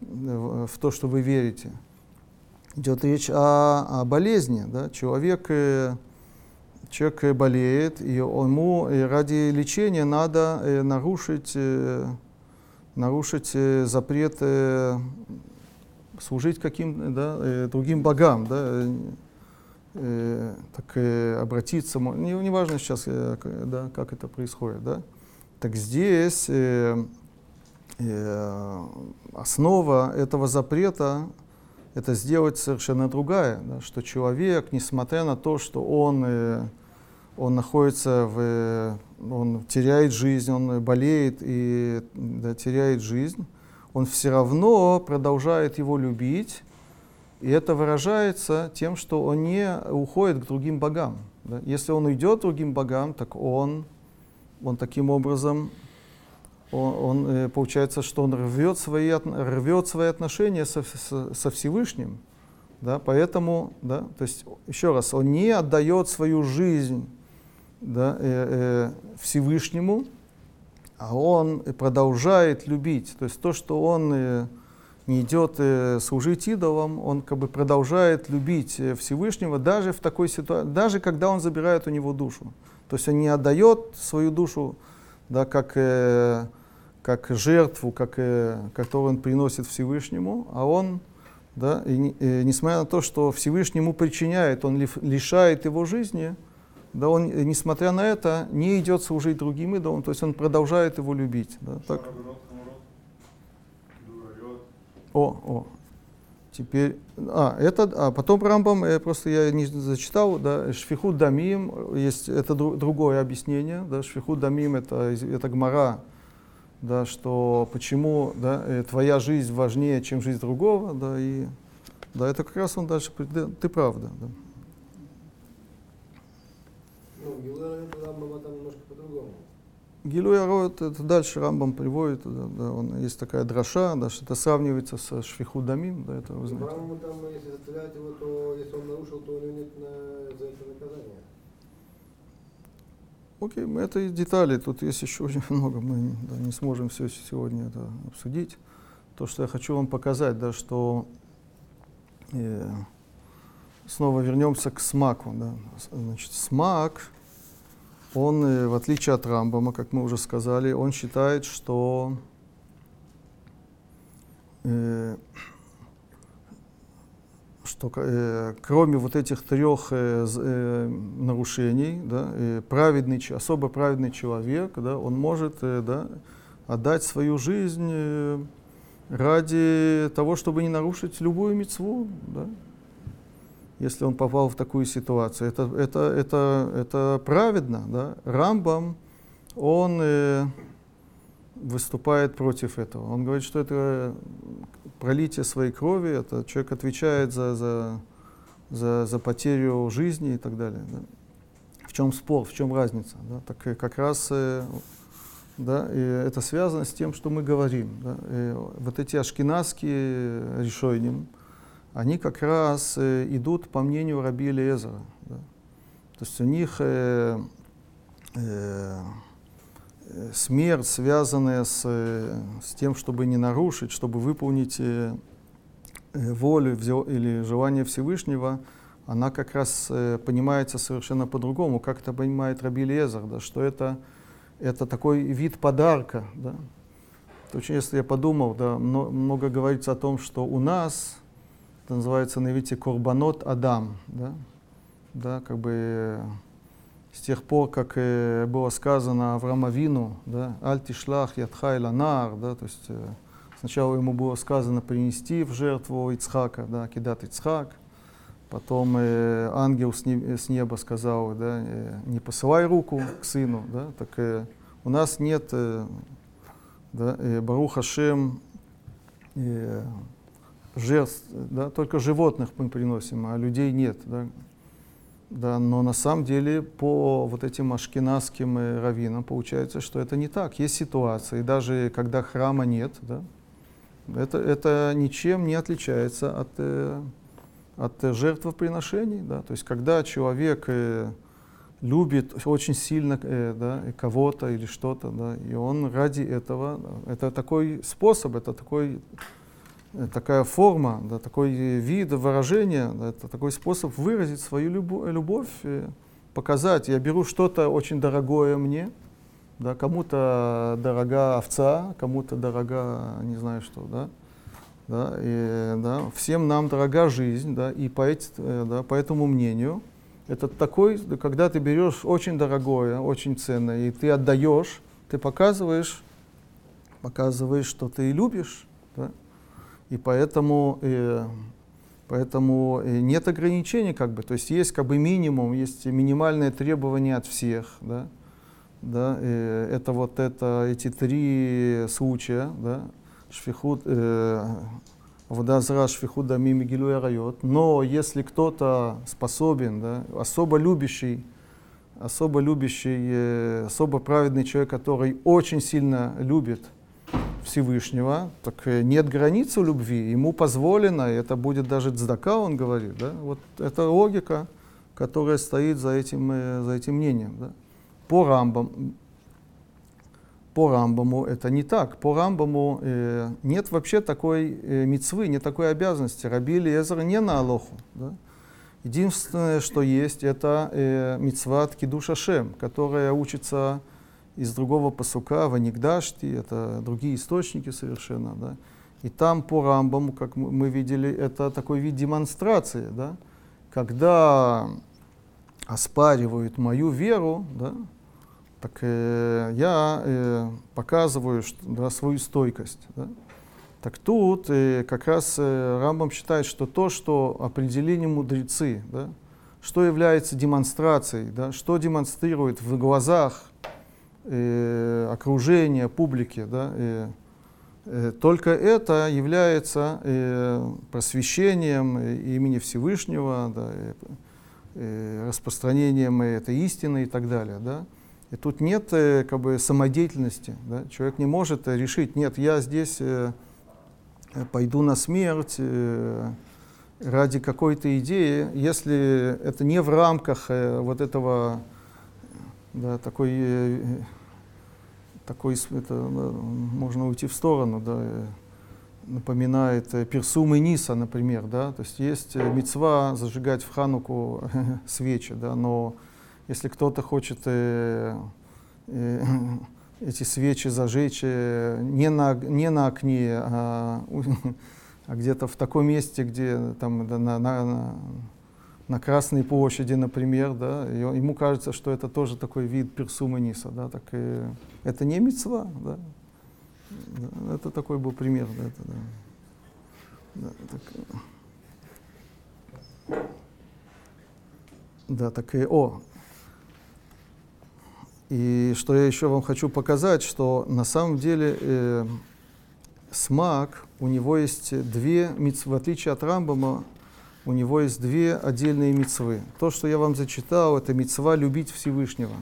в то, что вы верите. Идет речь о, о болезни. Да? Человек, э, человек э, болеет, и ему э, ради лечения надо э, нарушить, нарушить запрет служить каким да, другим богам. Да? так обратиться, не, важно сейчас, да, как это происходит, да. Так здесь основа этого запрета это сделать совершенно другая, да, что человек, несмотря на то, что он, он находится в, он теряет жизнь, он болеет и да, теряет жизнь, он все равно продолжает его любить, и это выражается тем, что он не уходит к другим богам. да. Если он уйдет к другим богам, так он, он таким образом, он, он, э, получается, что он рвет свои, рвет свои отношения со, со- со Всевышним. Да, поэтому, да, то есть, еще раз, он не отдает свою жизнь да, э, э, Всевышнему, а он продолжает любить. То есть то, что он э, не идет э, служить идолам, он как бы продолжает любить э, Всевышнего даже в такой ситуации, даже когда он забирает у него душу. То есть он не отдает свою душу, да, как, э, как жертву, как, э, которую он приносит Всевышнему, а он, да, и, не- э, несмотря на то, что Всевышний ему причиняет, он лишает его жизни, да, он, э, несмотря на это, не идет служить другим идолам, то есть он продолжает его любить. Да, так. О, о. Теперь, а, это, а потом Рамбам, э, просто я не зачитал, да, Шфихут Дамим, есть, это дру- другое объяснение, да, Шфихут Дамим это, это Гмара, да, что почему, да, э, твоя жизнь важнее, чем жизнь другого, да, и, да, это как раз он дальше, да, ты прав, да, да. Ну, Гилуя Рамбама там немножко по-другому. Гилуя Роет, это дальше Рамбам приводит, да, да, он, есть такая дроша, да, что это сравнивается со Шфихут Дамим, да, это вы знаете. Рамбаму там, если заставлять его, то если он нарушил, то у него нет на- за это наказания. Окей, мы- это и детали, тут есть еще очень много, мы да, не сможем все сегодня это обсудить. То, что я хочу вам показать, да, что э, снова вернемся к смаку. Да. Значит, смак, он, э, в отличие от Рамбама, как мы уже сказали, он считает, что э, что э, кроме вот этих трех э, э, нарушений, да, э, праведный, особо праведный человек, да, он может э, да, отдать свою жизнь э, ради того, чтобы не нарушить любую мецву, да, если он попал в такую ситуацию. Это, это, это, это праведно. Да? Рамбам, он э, выступает против этого. Он говорит, что это пролитие своей крови, это человек отвечает за, за, за, за потерю жизни и так далее. Да? В чем спор, в чем разница? Да? Так э, как раз э, да, и это связано с тем, что мы говорим. Да? И вот эти ашкенадские решения, они как раз э, идут по мнению Раби Элиезера. Да? То есть у них э, э, смерть, связанная с, э, с тем, чтобы не нарушить, чтобы выполнить э, э, волю или желание Всевышнего, она как раз э, понимается совершенно по-другому, как это понимает Раби Лезер, да, что это, это такой вид подарка. Да. То очень, если я подумал, да, мно- много говорится о том, что у нас, это называется на иврите Корбанот Адам, да, да, как бы с тех пор, как э, было сказано Аврааму Вину, да, «Аль-тишлах ядха нар», да, то есть э, сначала ему было сказано принести в жертву Ицхака, да, кидат Ицхак, потом э, ангел с, не- с неба сказал, да, э, не посылай руку к сыну, да, так э, у нас нет, э, да, э, Барух Хашем, э, жертв, да, только животных мы приносим, а людей нет, да, да, но на самом деле по вот этим ашкенадским э, раввинам получается, что это не так. Есть ситуации, даже когда храма нет, да, это, это ничем не отличается от, э, от жертвоприношений. Да. То есть когда человек э, любит очень сильно э, да, кого-то или что-то, да, и он ради этого, это такой способ, это такой такая форма, да, такой э, вид выражения, да, это такой способ выразить свою любо- любовь, э, показать. Я беру что-то очень дорогое мне, да, кому-то дорога овца, кому-то дорога, не знаю что, да, да, и, да, всем нам дорога жизнь, да, и по, эти- э, да, по этому мнению, это такой, да, когда ты берешь очень дорогое, очень ценное, и ты отдаешь, ты показываешь, показываешь, что ты любишь, и поэтому, э, поэтому э, нет ограничений, как бы, то есть есть как бы минимум, есть минимальное требование от всех, да, да, э, это вот это, эти три случая, да, шфихут, э, дамим и гилуя райот. Но если кто-то способен, да, особо любящий, особо любящий, э, особо праведный человек, который очень сильно любит Всевышнего, так э, нет границы любви, ему позволено, и это будет даже цдака, он говорит, да, вот это логика, которая стоит за этим, э, за этим мнением, да. По Рамбам, по Рамбаму это не так. По Рамбаму э, нет вообще такой э, мецвы, нет такой обязанности. Раби Элиезер не на Алоху. Да? Единственное, что есть, это э, мицват кидуш Ашем, которая учится из другого посука, в Анигдашти, это другие источники совершенно, да. И там по Рамбаму, как мы- видели, это такой вид демонстрации, да, когда оспаривают мою веру, да, так э, я э, показываю что, да, свою стойкость. Да. Так тут э, как раз э, Рамбам считает, что то, что определили мудрецы, да, что является демонстрацией, да, что демонстрирует в глазах э, окружения, публики, да, э, э, только это является э, просвещением э, имени Всевышнего, да, э, э, распространением этой истины и так далее. Да. И тут нет э, как бы, самодеятельности. Да. Человек не может решить, нет, я здесь э, пойду на смерть э, ради какой-то идеи, если это не в рамках э, вот этого да, такой, э, такой это, да, можно уйти в сторону, да, э, напоминает э, и Ниса, например, да, то есть есть э, мецва зажигать в Хануку свечи, да, но если кто-то хочет э, э, эти свечи зажечь э, не на, не на окне, а, а где-то в таком месте, где там на, на, на- Красной площади, например, да, и ему кажется, что это тоже такой вид персума ниса, да, так э, это не мецва, да. Да, это такой был пример, да, это, да. Да, так, э. да, так и о. И что я еще вам хочу показать, что на самом деле э, смак, у него есть две в отличие от Рамбама, у него есть две отдельные мицвы. То, что я вам зачитал, это мицва любить Всевышнего.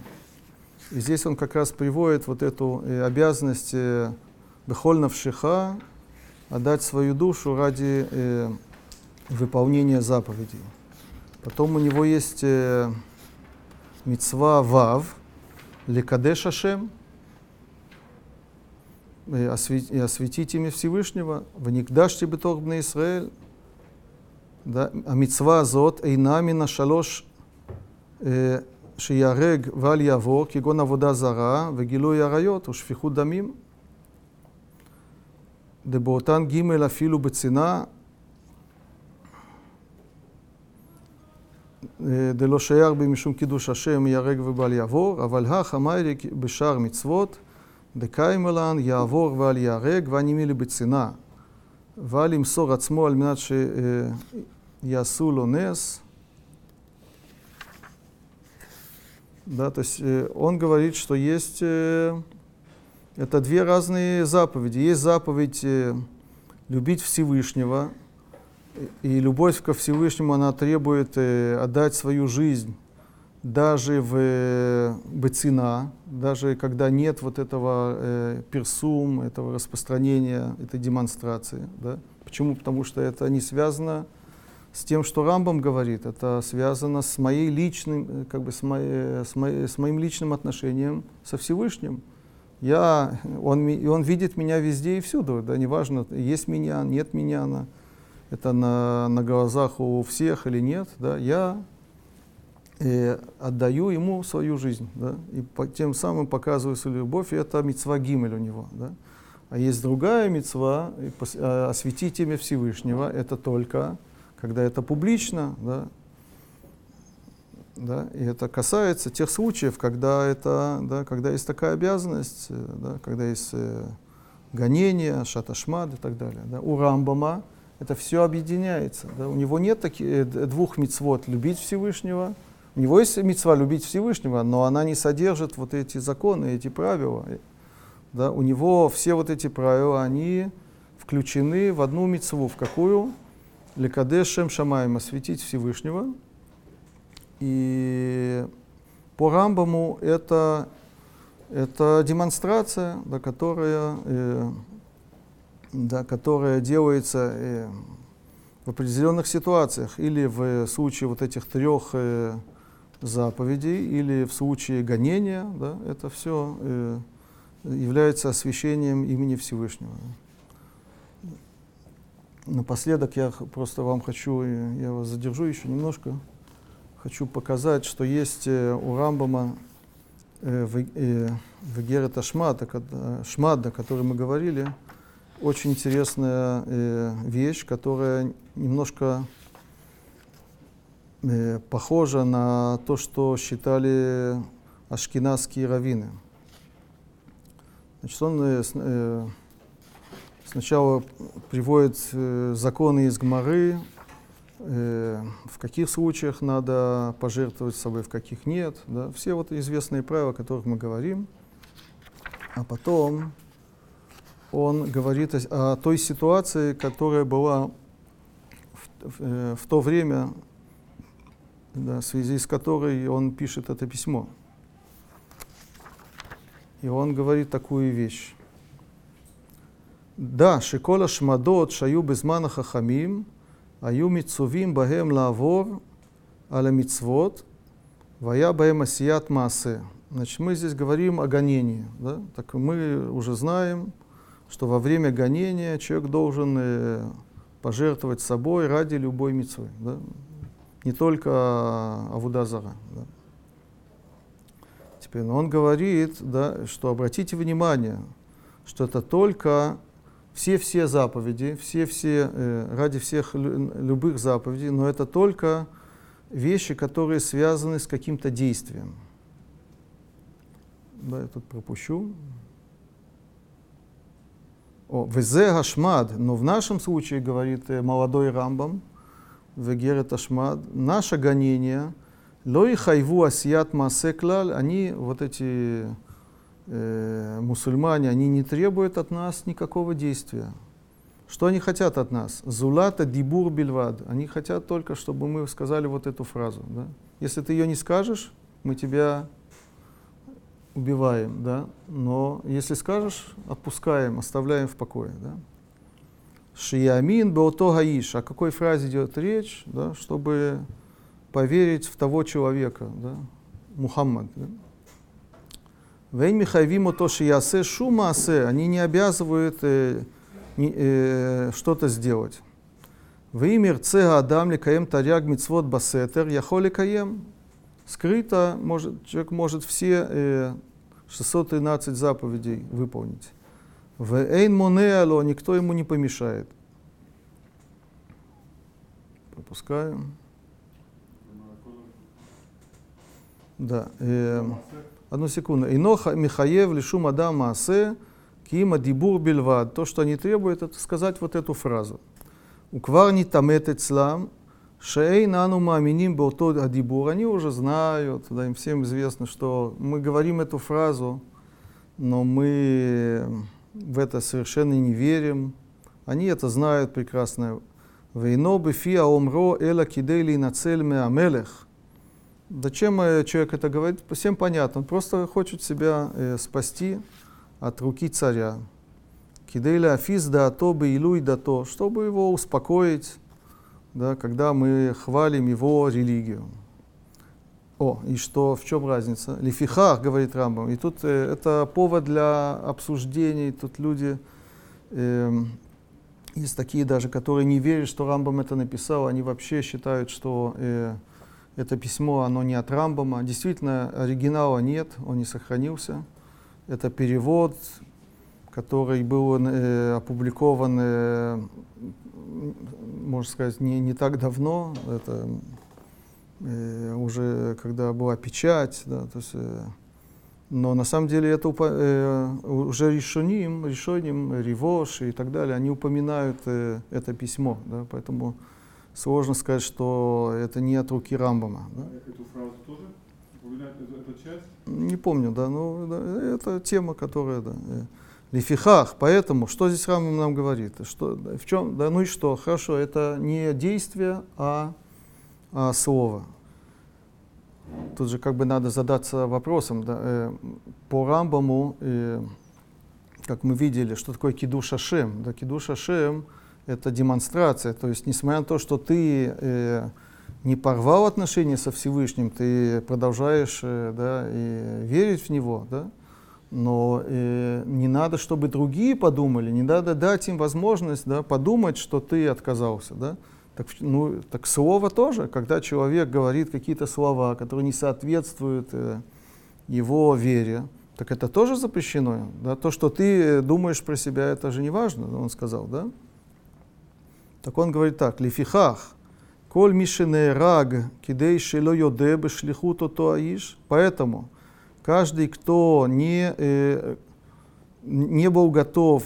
И здесь он как раз приводит вот эту э, обязанность э, Бехольнавшиха отдать свою душу ради э, выполнения заповедей. Потом у него есть э, мицва Вав, Лекадеш Ашем, и осветить имя Всевышнего, в Никдаште Бетор Бне Исраэль, да, המצווה הזאת אינה מן השלוש אה, שיהרג ואל יעבור, כגון עבודה זרה וגילוי עריות ושפיכות דמים. דבאותן ג' אפילו בצנעה, אה, דלא שייך בי משום קידוש השם ייהרג ובל יעבור, אבל הך אמרי בשאר מצוות, דקיימלן יעבור ואל ייהרג והנימילי בצנעה. ואל ימסור עצמו על מנת שיעשו Ясулу Нес. Да, то есть э, он говорит, что есть э, это две разные заповеди. Есть заповедь э, любить Всевышнего, и любовь ко Всевышнему, она требует отдать свою жизнь даже в быцина, даже когда нет вот этого э, персум, этого распространения, этой демонстрации. Да? Почему? Потому что это не связано с тем, что Рамбам говорит, это связано с моей личным, э, как бы с, моей, с, моей- с моим личным отношением со Всевышним. Я, он, и он видит меня везде и всюду, да, неважно, есть меня, нет меня, на, это на, на глазах у всех или нет, да, я э, отдаю ему свою жизнь, да, и по- тем самым показываю свою любовь, и это мецва гимель у него, да. А есть другая мецва, э, осветить имя Всевышнего, это только когда это публично, да, да, и это касается тех случаев, когда, это, да, когда есть такая обязанность, э, да, когда есть э, гонение, шаташмад и так далее. Да. У Рамбама это все объединяется. Да. У него нет таких, э, двух мицвод любить Всевышнего. У него есть мицва любить Всевышнего, но она не содержит вот эти законы, эти правила. Да. У него все вот эти правила, они включены в одну мицву. В какую? Лекадешем Шамаем, осветить Всевышнего. И по Рамбаму это, это демонстрация, да, которая, э, да, которая делается э, в определенных ситуациях. Или в случае вот этих трех э, заповедей, или в случае гонения. Да, это все э, является освящением имени Всевышнего. Напоследок я просто вам хочу, э, я вас задержу еще немножко. хочу показать, что есть э, у Рамбама э, в, э, в Герета Шмада, Шмада, о которой мы говорили, очень интересная э, вещь, которая немножко э, похожа на то, что считали ашкенадские раввины. Значит, он э, э, сначала приводит э, законы из Гмары, э, в каких случаях надо пожертвовать собой, в каких нет. Да? Все вот известные правила, о которых мы говорим. А потом он говорит о, о той ситуации, которая была в, в, э, в то время, да, в связи с которой он пишет это письмо. И он говорит такую вещь. Да, шикола шмадот шаю безмана хахамим, היו מצווים בהם לעבור על המצוות, והיה בהם עשיית מעשה. Значит, мы здесь говорим о гонении. Да? Так мы уже знаем, что во время гонения человек должен э, пожертвовать собой ради любой митцвы. Да? Не только Авудазара. Да? Теперь ну, он говорит, да, что обратите внимание, что это только все-все заповеди, все-все, э, ради всех лю- любых заповедей, но это только вещи, которые связаны с каким-то действием. Да, я тут пропущу. О, везе гашмад, но в нашем случае, говорит э, молодой Рамбам, вегерет ашмад, наше гонение, ло и хайву асият масе клаль, они, вот эти э, мусульмане, они не требуют от нас никакого действия. Что они хотят от нас? Зулата дибур бильвад. Они хотят только, чтобы мы сказали вот эту фразу. Да? Если ты ее не скажешь, мы тебя убиваем, да? но если скажешь, отпускаем, оставляем в покое. Да? Шиямин беото гаиш. О какой фразе идет речь? Да? Чтобы поверить в того человека, да? Мухаммад. Да? Вейн михайвим то шиясе шумасе. Они не обязывают э, э, что-то сделать. Веймир цега адам ликаем таряг мицвод басетер яхоли каем. Скрыто может, человек может все э, 613 заповедей выполнить. В эйн монеало никто ему не помешает. Пропускаем. Да. э, Одну секунду. Иноха Михаев лишум адам маасе кима дибур бельвад. То, что они требуют, это сказать вот эту фразу. Уквар не тамет эцлам, шей нану мааминим бото адибур. Они уже знают, да, им всем известно, что мы говорим эту фразу, но мы в это совершенно не верим. Они это знают прекрасно. Вейно бефия омро эла кидейли нацель меамелех. Зачем э, человек это говорит? Всем понятно. Он просто хочет себя э, спасти от руки царя. Кидейля афиз да то бы илуй да то, чтобы его успокоить, да, когда мы хвалим его религию. О, и что, в чем разница? Лифихах, говорит Рамбам. И тут э, это повод для обсуждений. Тут люди, эм, есть такие даже, которые не верят, что Рамбам это написал. Они вообще считают, что э, это письмо, оно не от Рамбама. Действительно, оригинала нет, он не сохранился. Это перевод, который был э, опубликован, э, можно сказать, не, не так давно. Это э, уже когда была печать. Да, то есть, э, но на самом деле это упо- э, уже решоним, решоним, Ривош и так далее, они упоминают э, это письмо. Да, поэтому сложно сказать, что это не от руки Рамбама. Да. Эту фразу тоже эту часть? Не помню, да, ну, да, это тема, которая, да. э, Лифихах, поэтому, что здесь Рамбам нам говорит? Что, в чем, да, ну и что, хорошо, это не действие, а, а слово. Тут же как бы надо задаться вопросом, да, э, по Рамбаму, э, как мы видели, что такое кидуш Ашем? Да, кидуш Ашем — это демонстрация, то есть несмотря на то, что ты э, не порвал отношения со Всевышним, ты продолжаешь э, да, и верить в Него, да? но э, не надо, чтобы другие подумали, не надо дать им возможность да, подумать, что ты отказался. Да? Так, ну, так слово тоже, когда человек говорит какие-то слова, которые не соответствуют э, его вере, так это тоже запрещено. Да? То, что ты э, думаешь про себя, это же не важно, он сказал, да? Так он говорит так, лифихах, коль мишене раг, кидей шело йоде бешлихуто то аиш. Поэтому каждый, кто не, э, не был готов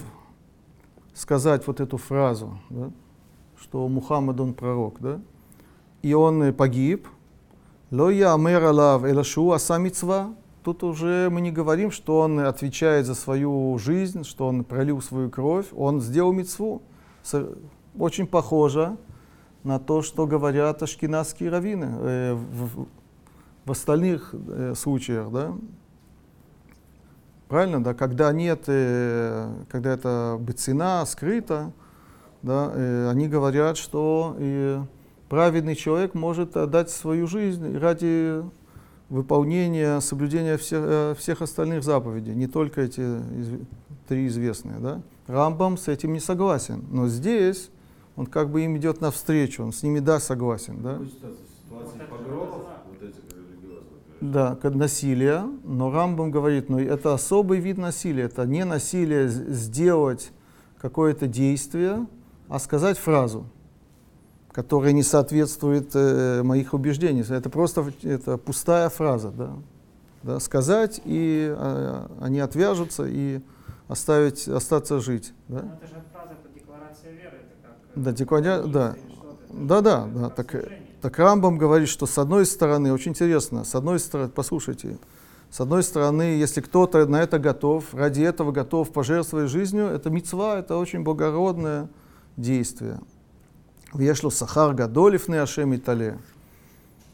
сказать вот эту фразу, да, что Мухаммад он пророк, да, и он э, погиб, ло я амер алав элашу аса мицва. Тут уже мы не говорим, что он отвечает за свою жизнь, что он пролил свою кровь, он сделал мицву. Очень похоже на то, что говорят ашкенадские раввины э, в, в остальных э, случаях, да? Правильно, да? Когда нет, э, когда это быцина, скрыто, да, э, они говорят, что э, праведный человек может отдать свою жизнь ради выполнения, соблюдения всех, э, всех остальных заповедей, не только эти изв- три известные. Да? Рамбам с этим не согласен, но здесь он как бы им идет навстречу, он с ними да согласен. Да? Погромов, вот этих. Да, как насилие, но Рамбам говорит, ну это особый вид насилия, это не насилие сделать какое-то действие, а сказать фразу, которая не соответствует э, моих убеждений. Это просто это пустая фраза, да. Да, сказать, и э, они отвяжутся и оставить, остаться жить. Да? Ну, это же фраза, это декларация веры, это как... э, Да, декларя- позиция да. Да, да, да, так. Так Рамбам говорит, что с одной стороны, очень интересно, с одной стороны, послушайте, с одной стороны, если кто-то на это готов, ради этого готов пожертвовать жизнью, это мецва, это очень благородное действие. Вешло сахар гадолев не ашем и тале.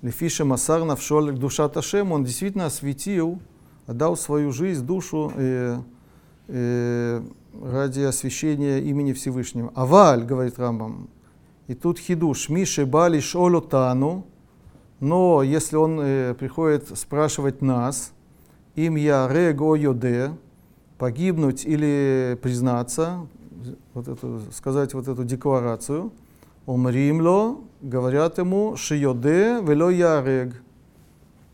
Лефиша масар навшол душа Ташем, он действительно осветил, отдал свою жизнь, душу э, э, ради освящения имени Всевышнего. Аваль, говорит Рамбам, и тут хидуш, Миши бали шолотану, но если он э, приходит спрашивать нас, им я рего йоде, погибнуть или признаться, вот эту, сказать вот эту декларацию, омримло, говорят ему, шиоде вело ярег,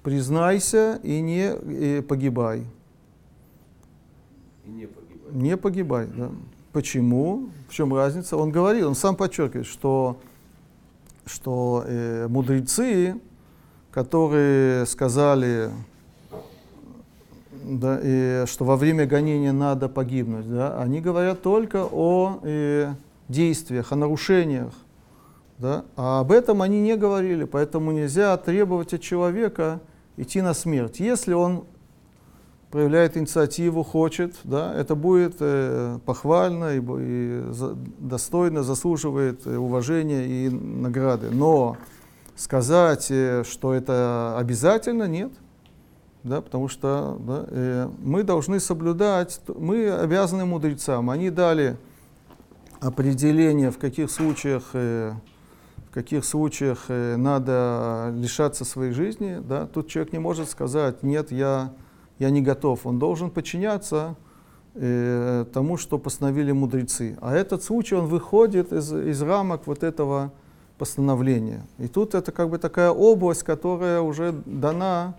признайся и не э, погибай. И не погибать. Не погибай, да. Почему? В чем разница? Он говорит, он сам подчеркивает, что, что э, мудрецы, которые сказали, да, и что во время гонения надо погибнуть, да, они говорят только о э, действиях, о нарушениях. Да, а об этом они не говорили, поэтому нельзя требовать от человека идти на смерть. Если он проявляет инициативу, хочет, да, это будет э, похвально и, и за- достойно, заслуживает э, уважения и награды. Но сказать, э, что это обязательно, нет. Да, потому что да, э, мы должны соблюдать, мы обязаны мудрецам. Они дали определение, в каких случаях, э, в каких случаях э, надо лишаться своей жизни. Да. Тут человек не может сказать, нет, я я не готов. Он должен подчиняться э, тому, что постановили мудрецы. А этот случай, он выходит из, из рамок вот этого постановления. И тут это как бы такая область, которая уже дана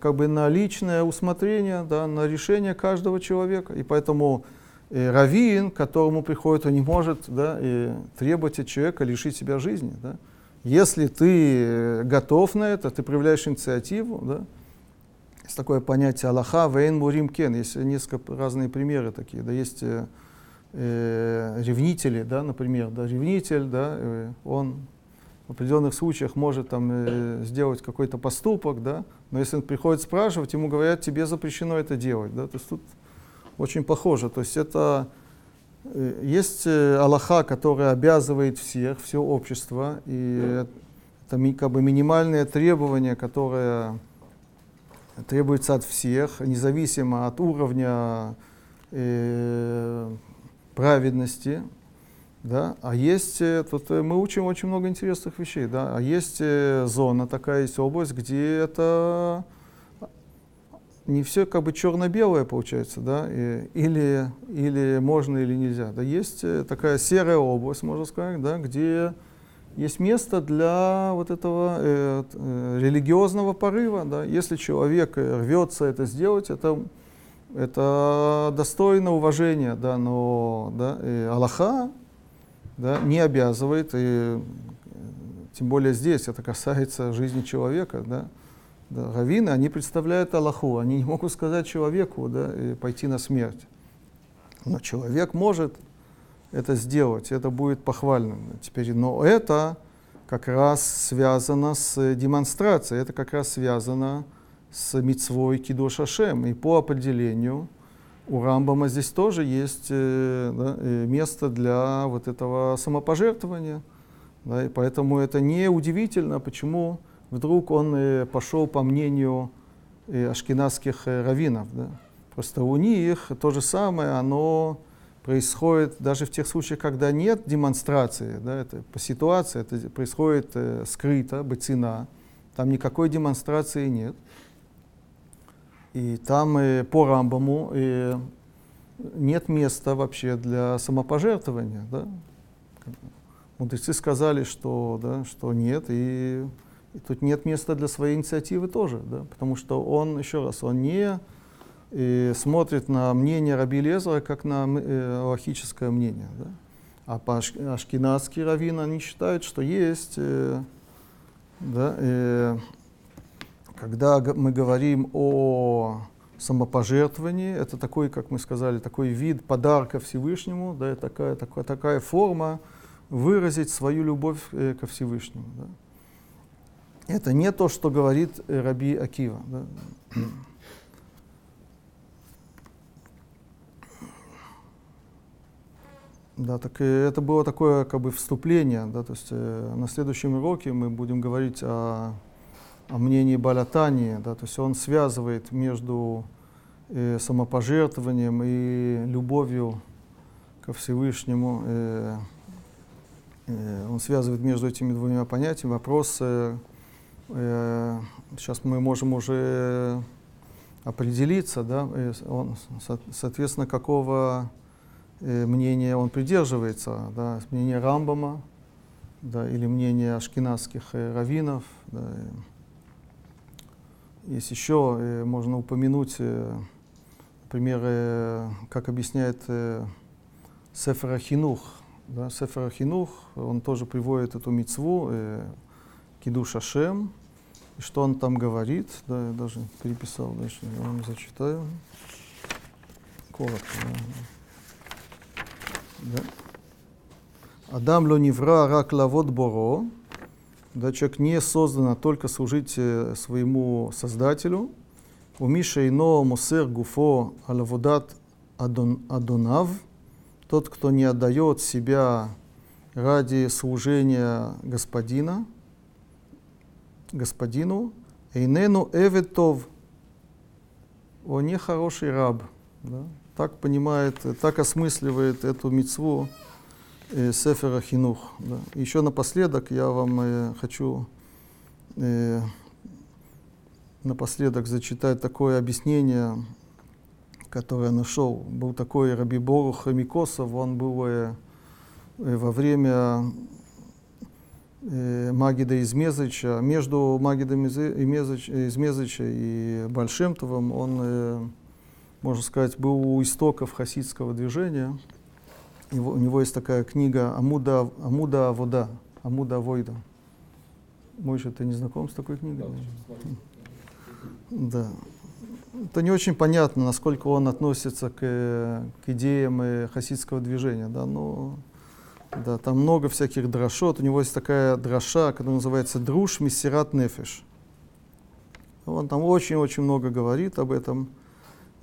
как бы на личное усмотрение, да, на решение каждого человека. И поэтому э, раввин, к которому приходит, он не может да, и требовать от человека лишить себя жизни. Да. Если ты э, готов на это, ты проявляешь инициативу, да, есть такое понятие Аллаха, вейн мурим кен. Есть несколько разные примеры такие. Да, есть э, э, ревнители, да, например, да, ревнитель, да, э, он в определенных случаях может там, э, сделать какой-то поступок, да, но если он приходит спрашивать, ему говорят, тебе запрещено это делать. Да, то есть тут очень похоже. То есть это э, есть э, Аллаха, которая обязывает всех, все общество, и это ми- как бы минимальное требование, которое требуется от всех, независимо от уровня э, праведности. Да? А есть, э, тут э, мы учим очень много интересных вещей, да? а есть э, зона, такая есть область, где это не все как бы черно-белое получается, да? И, или, или можно, или нельзя. Да? Есть такая серая область, можно сказать, да? где есть место для вот этого э, э, религиозного порыва. Да. Если человек э, рвется это сделать, это, это достойно уважения, да, но да, и Аллаха да, не обязывает, и э, тем более здесь это касается жизни человека. Да. Да, раввины, они представляют Аллаху, они не могут сказать человеку да, пойти на смерть. Но человек может это сделать, это будет похвально. Теперь, но это как раз связано с демонстрацией, это как раз связано с мицвой Кидош Ашем. И по определению у Рамбама здесь тоже есть э, да, э, место для вот этого самопожертвования. Да, и поэтому это не удивительно, почему вдруг он э, пошел по мнению ашкенадских раввинов. Да. Просто у них то же самое, оно происходит даже в тех случаях, когда нет демонстрации, да, это по ситуации, это происходит э, скрыто, быцина, там никакой демонстрации нет. И там э, по Рамбаму э, нет места вообще для самопожертвования. Да? Мудрецы сказали, что, да, что нет, и, и тут нет места для своей инициативы тоже, да? потому что он, еще раз, он не и смотрит на мнение Раби Лезера как на э, мнение. Да? А по ашкенадские раввины они считают, что есть, э, да, э, когда мы говорим о самопожертвовании, это такой, как мы сказали, такой вид подарка Всевышнему, да, такая, такая, такая форма выразить свою любовь э, ко Всевышнему. Да. Это не то, что говорит э, Раби Акива. Да. Да, так и это было такое как бы вступление, да, то есть э, на следующем уроке мы будем говорить о, о мнении Балятани, да, то есть он связывает между э, самопожертвованием и любовью ко Всевышнему, э, э, он связывает между этими двумя понятиями. Вопрос, э, э, сейчас мы можем уже определиться, да, э, он, соответственно, какого Э, мнение он придерживается, да, мнение Рамбама, да, или мнение ашкенадских э, раввинов. Да. Есть еще, э, можно упомянуть, э, например, э, как объясняет э, Сефер Ахинух. Да, Сефер Ахинух, он тоже приводит эту мицву, э, Кидуш Ашем, и что он там говорит, да, я даже переписал, дальше я вам зачитаю. Коротко. Да. Да. Адам ло невра рак лавод боро. Да, человек не создан а только служить э, своему Создателю. У Миша ино мусер гуфо алаводат адон, адонав. Тот, кто не отдает себя ради служения господина, господину, эйнену эветов, он не хороший раб. Да? Так понимает, так осмысливает эту мецву э, Сефера Хинух. Да. Еще напоследок я вам э, хочу э, напоследок зачитать такое объяснение, которое нашел. Был такой Раби Борух Микосов, он был э, э, во время э, Магида из Мезыча, между Магидом из, из Мезыча и Большемтовым он э, можно сказать, был у истоков хасидского движения. Его, у него есть такая книга Амуда, Амуда Вода, Амуда Войда. Мойша, ты не знаком с такой книгой? Да. Это не очень понятно, насколько он относится к, к идеям хасидского движения, да, но да, там много всяких дрошот. У него есть такая дроша, которая называется «Друж Мессират Нефиш». Он там очень-очень много говорит об этом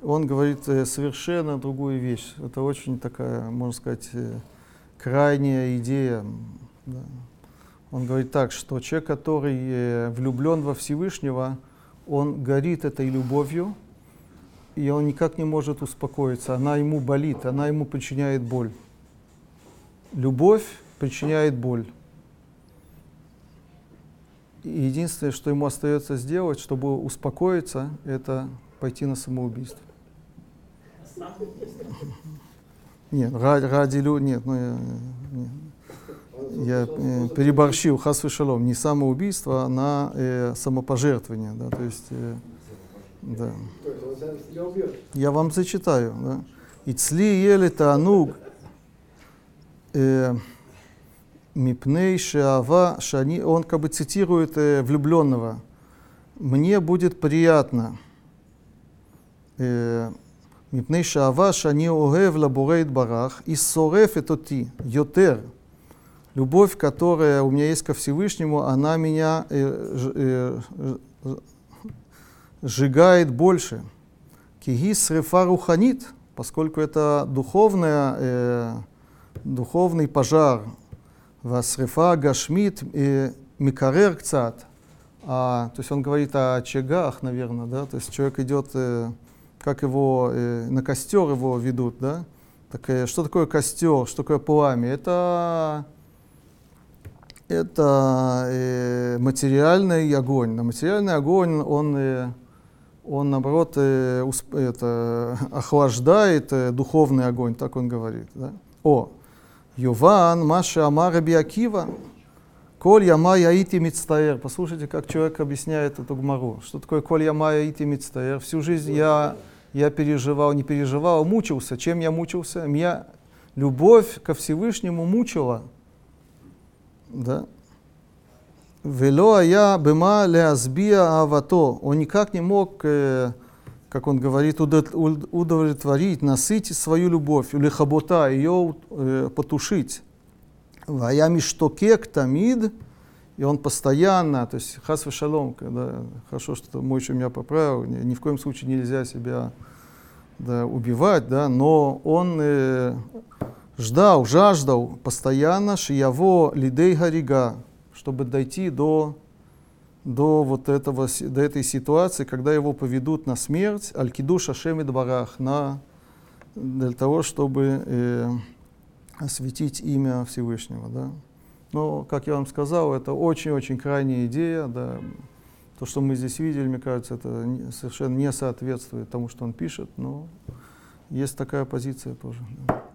он говорит э, совершенно другую вещь. Это очень такая, можно сказать, э, крайняя идея. Да. Он говорит так, что человек, который э, влюблен во Всевышнего, он горит этой любовью, и он никак не может успокоиться. Она ему болит, она ему причиняет боль. Любовь причиняет боль. И единственное, что ему остается сделать, чтобы успокоиться, это пойти на самоубийство. Нет, ради, ради людей, нет, ну, я, я э, переборщил, хас шалом, не самоубийство, а на э, самопожертвование, да, то есть, э, да. Я вам зачитаю, да. Ицли ели таануг э, мипней шеава шани, он как бы цитирует э, влюбленного. Мне будет приятно. Э, מפני שאהבה שאני אוהב לבורא יתברך, היא שורפת אותי יותר. Любовь, которая у меня есть ко Всевышнему, она меня э, ж- э, ж- сжигает больше. Киги срефа руханит, поскольку это духовная, э, духовный пожар. Васрефа гашмит э, микарер кцат. А, то есть он говорит о очагах, наверное, да, то есть человек идет, э, как его э, на костер его ведут, да. Так, э, что такое костер, что такое пламя? Это это э, материальный огонь. Но материальный огонь, он, э, он наоборот, э, усп- это, охлаждает э, духовный огонь, так он говорит. Да? О, Юван, Маша Амар Раби Акива, Коль яма яити мицтаэр. Послушайте, как человек объясняет эту гмару. Что такое коль яма яити мицтаэр? Всю жизнь я, я переживал, не переживал, а мучился. Чем я мучился? Меня любовь ко Всевышнему мучила. Да? Вело ая бема леазбия авато. Он никак не мог, э, как он говорит, удо- уд- удовлетворить, насытить свою любовь, или хабота, ее э, потушить. Вая миштокек тамид, и он постоянно, то есть хас шалом, когда хорошо, что мой еще меня поправил, ни, ни в коем случае нельзя себя да, убивать, да, но он э, ждал, жаждал постоянно шияво лидей гарига, чтобы дойти до, до вот этого, до этой ситуации, когда его поведут на смерть, аль-киду шашем и дворах, на, для того, чтобы э, осветить имя Всевышнего. Да? Но, как я вам сказал, это очень-очень крайняя идея. Да? То, что мы здесь видели, мне кажется, это совершенно не соответствует тому, что он пишет, но есть такая позиция тоже. да.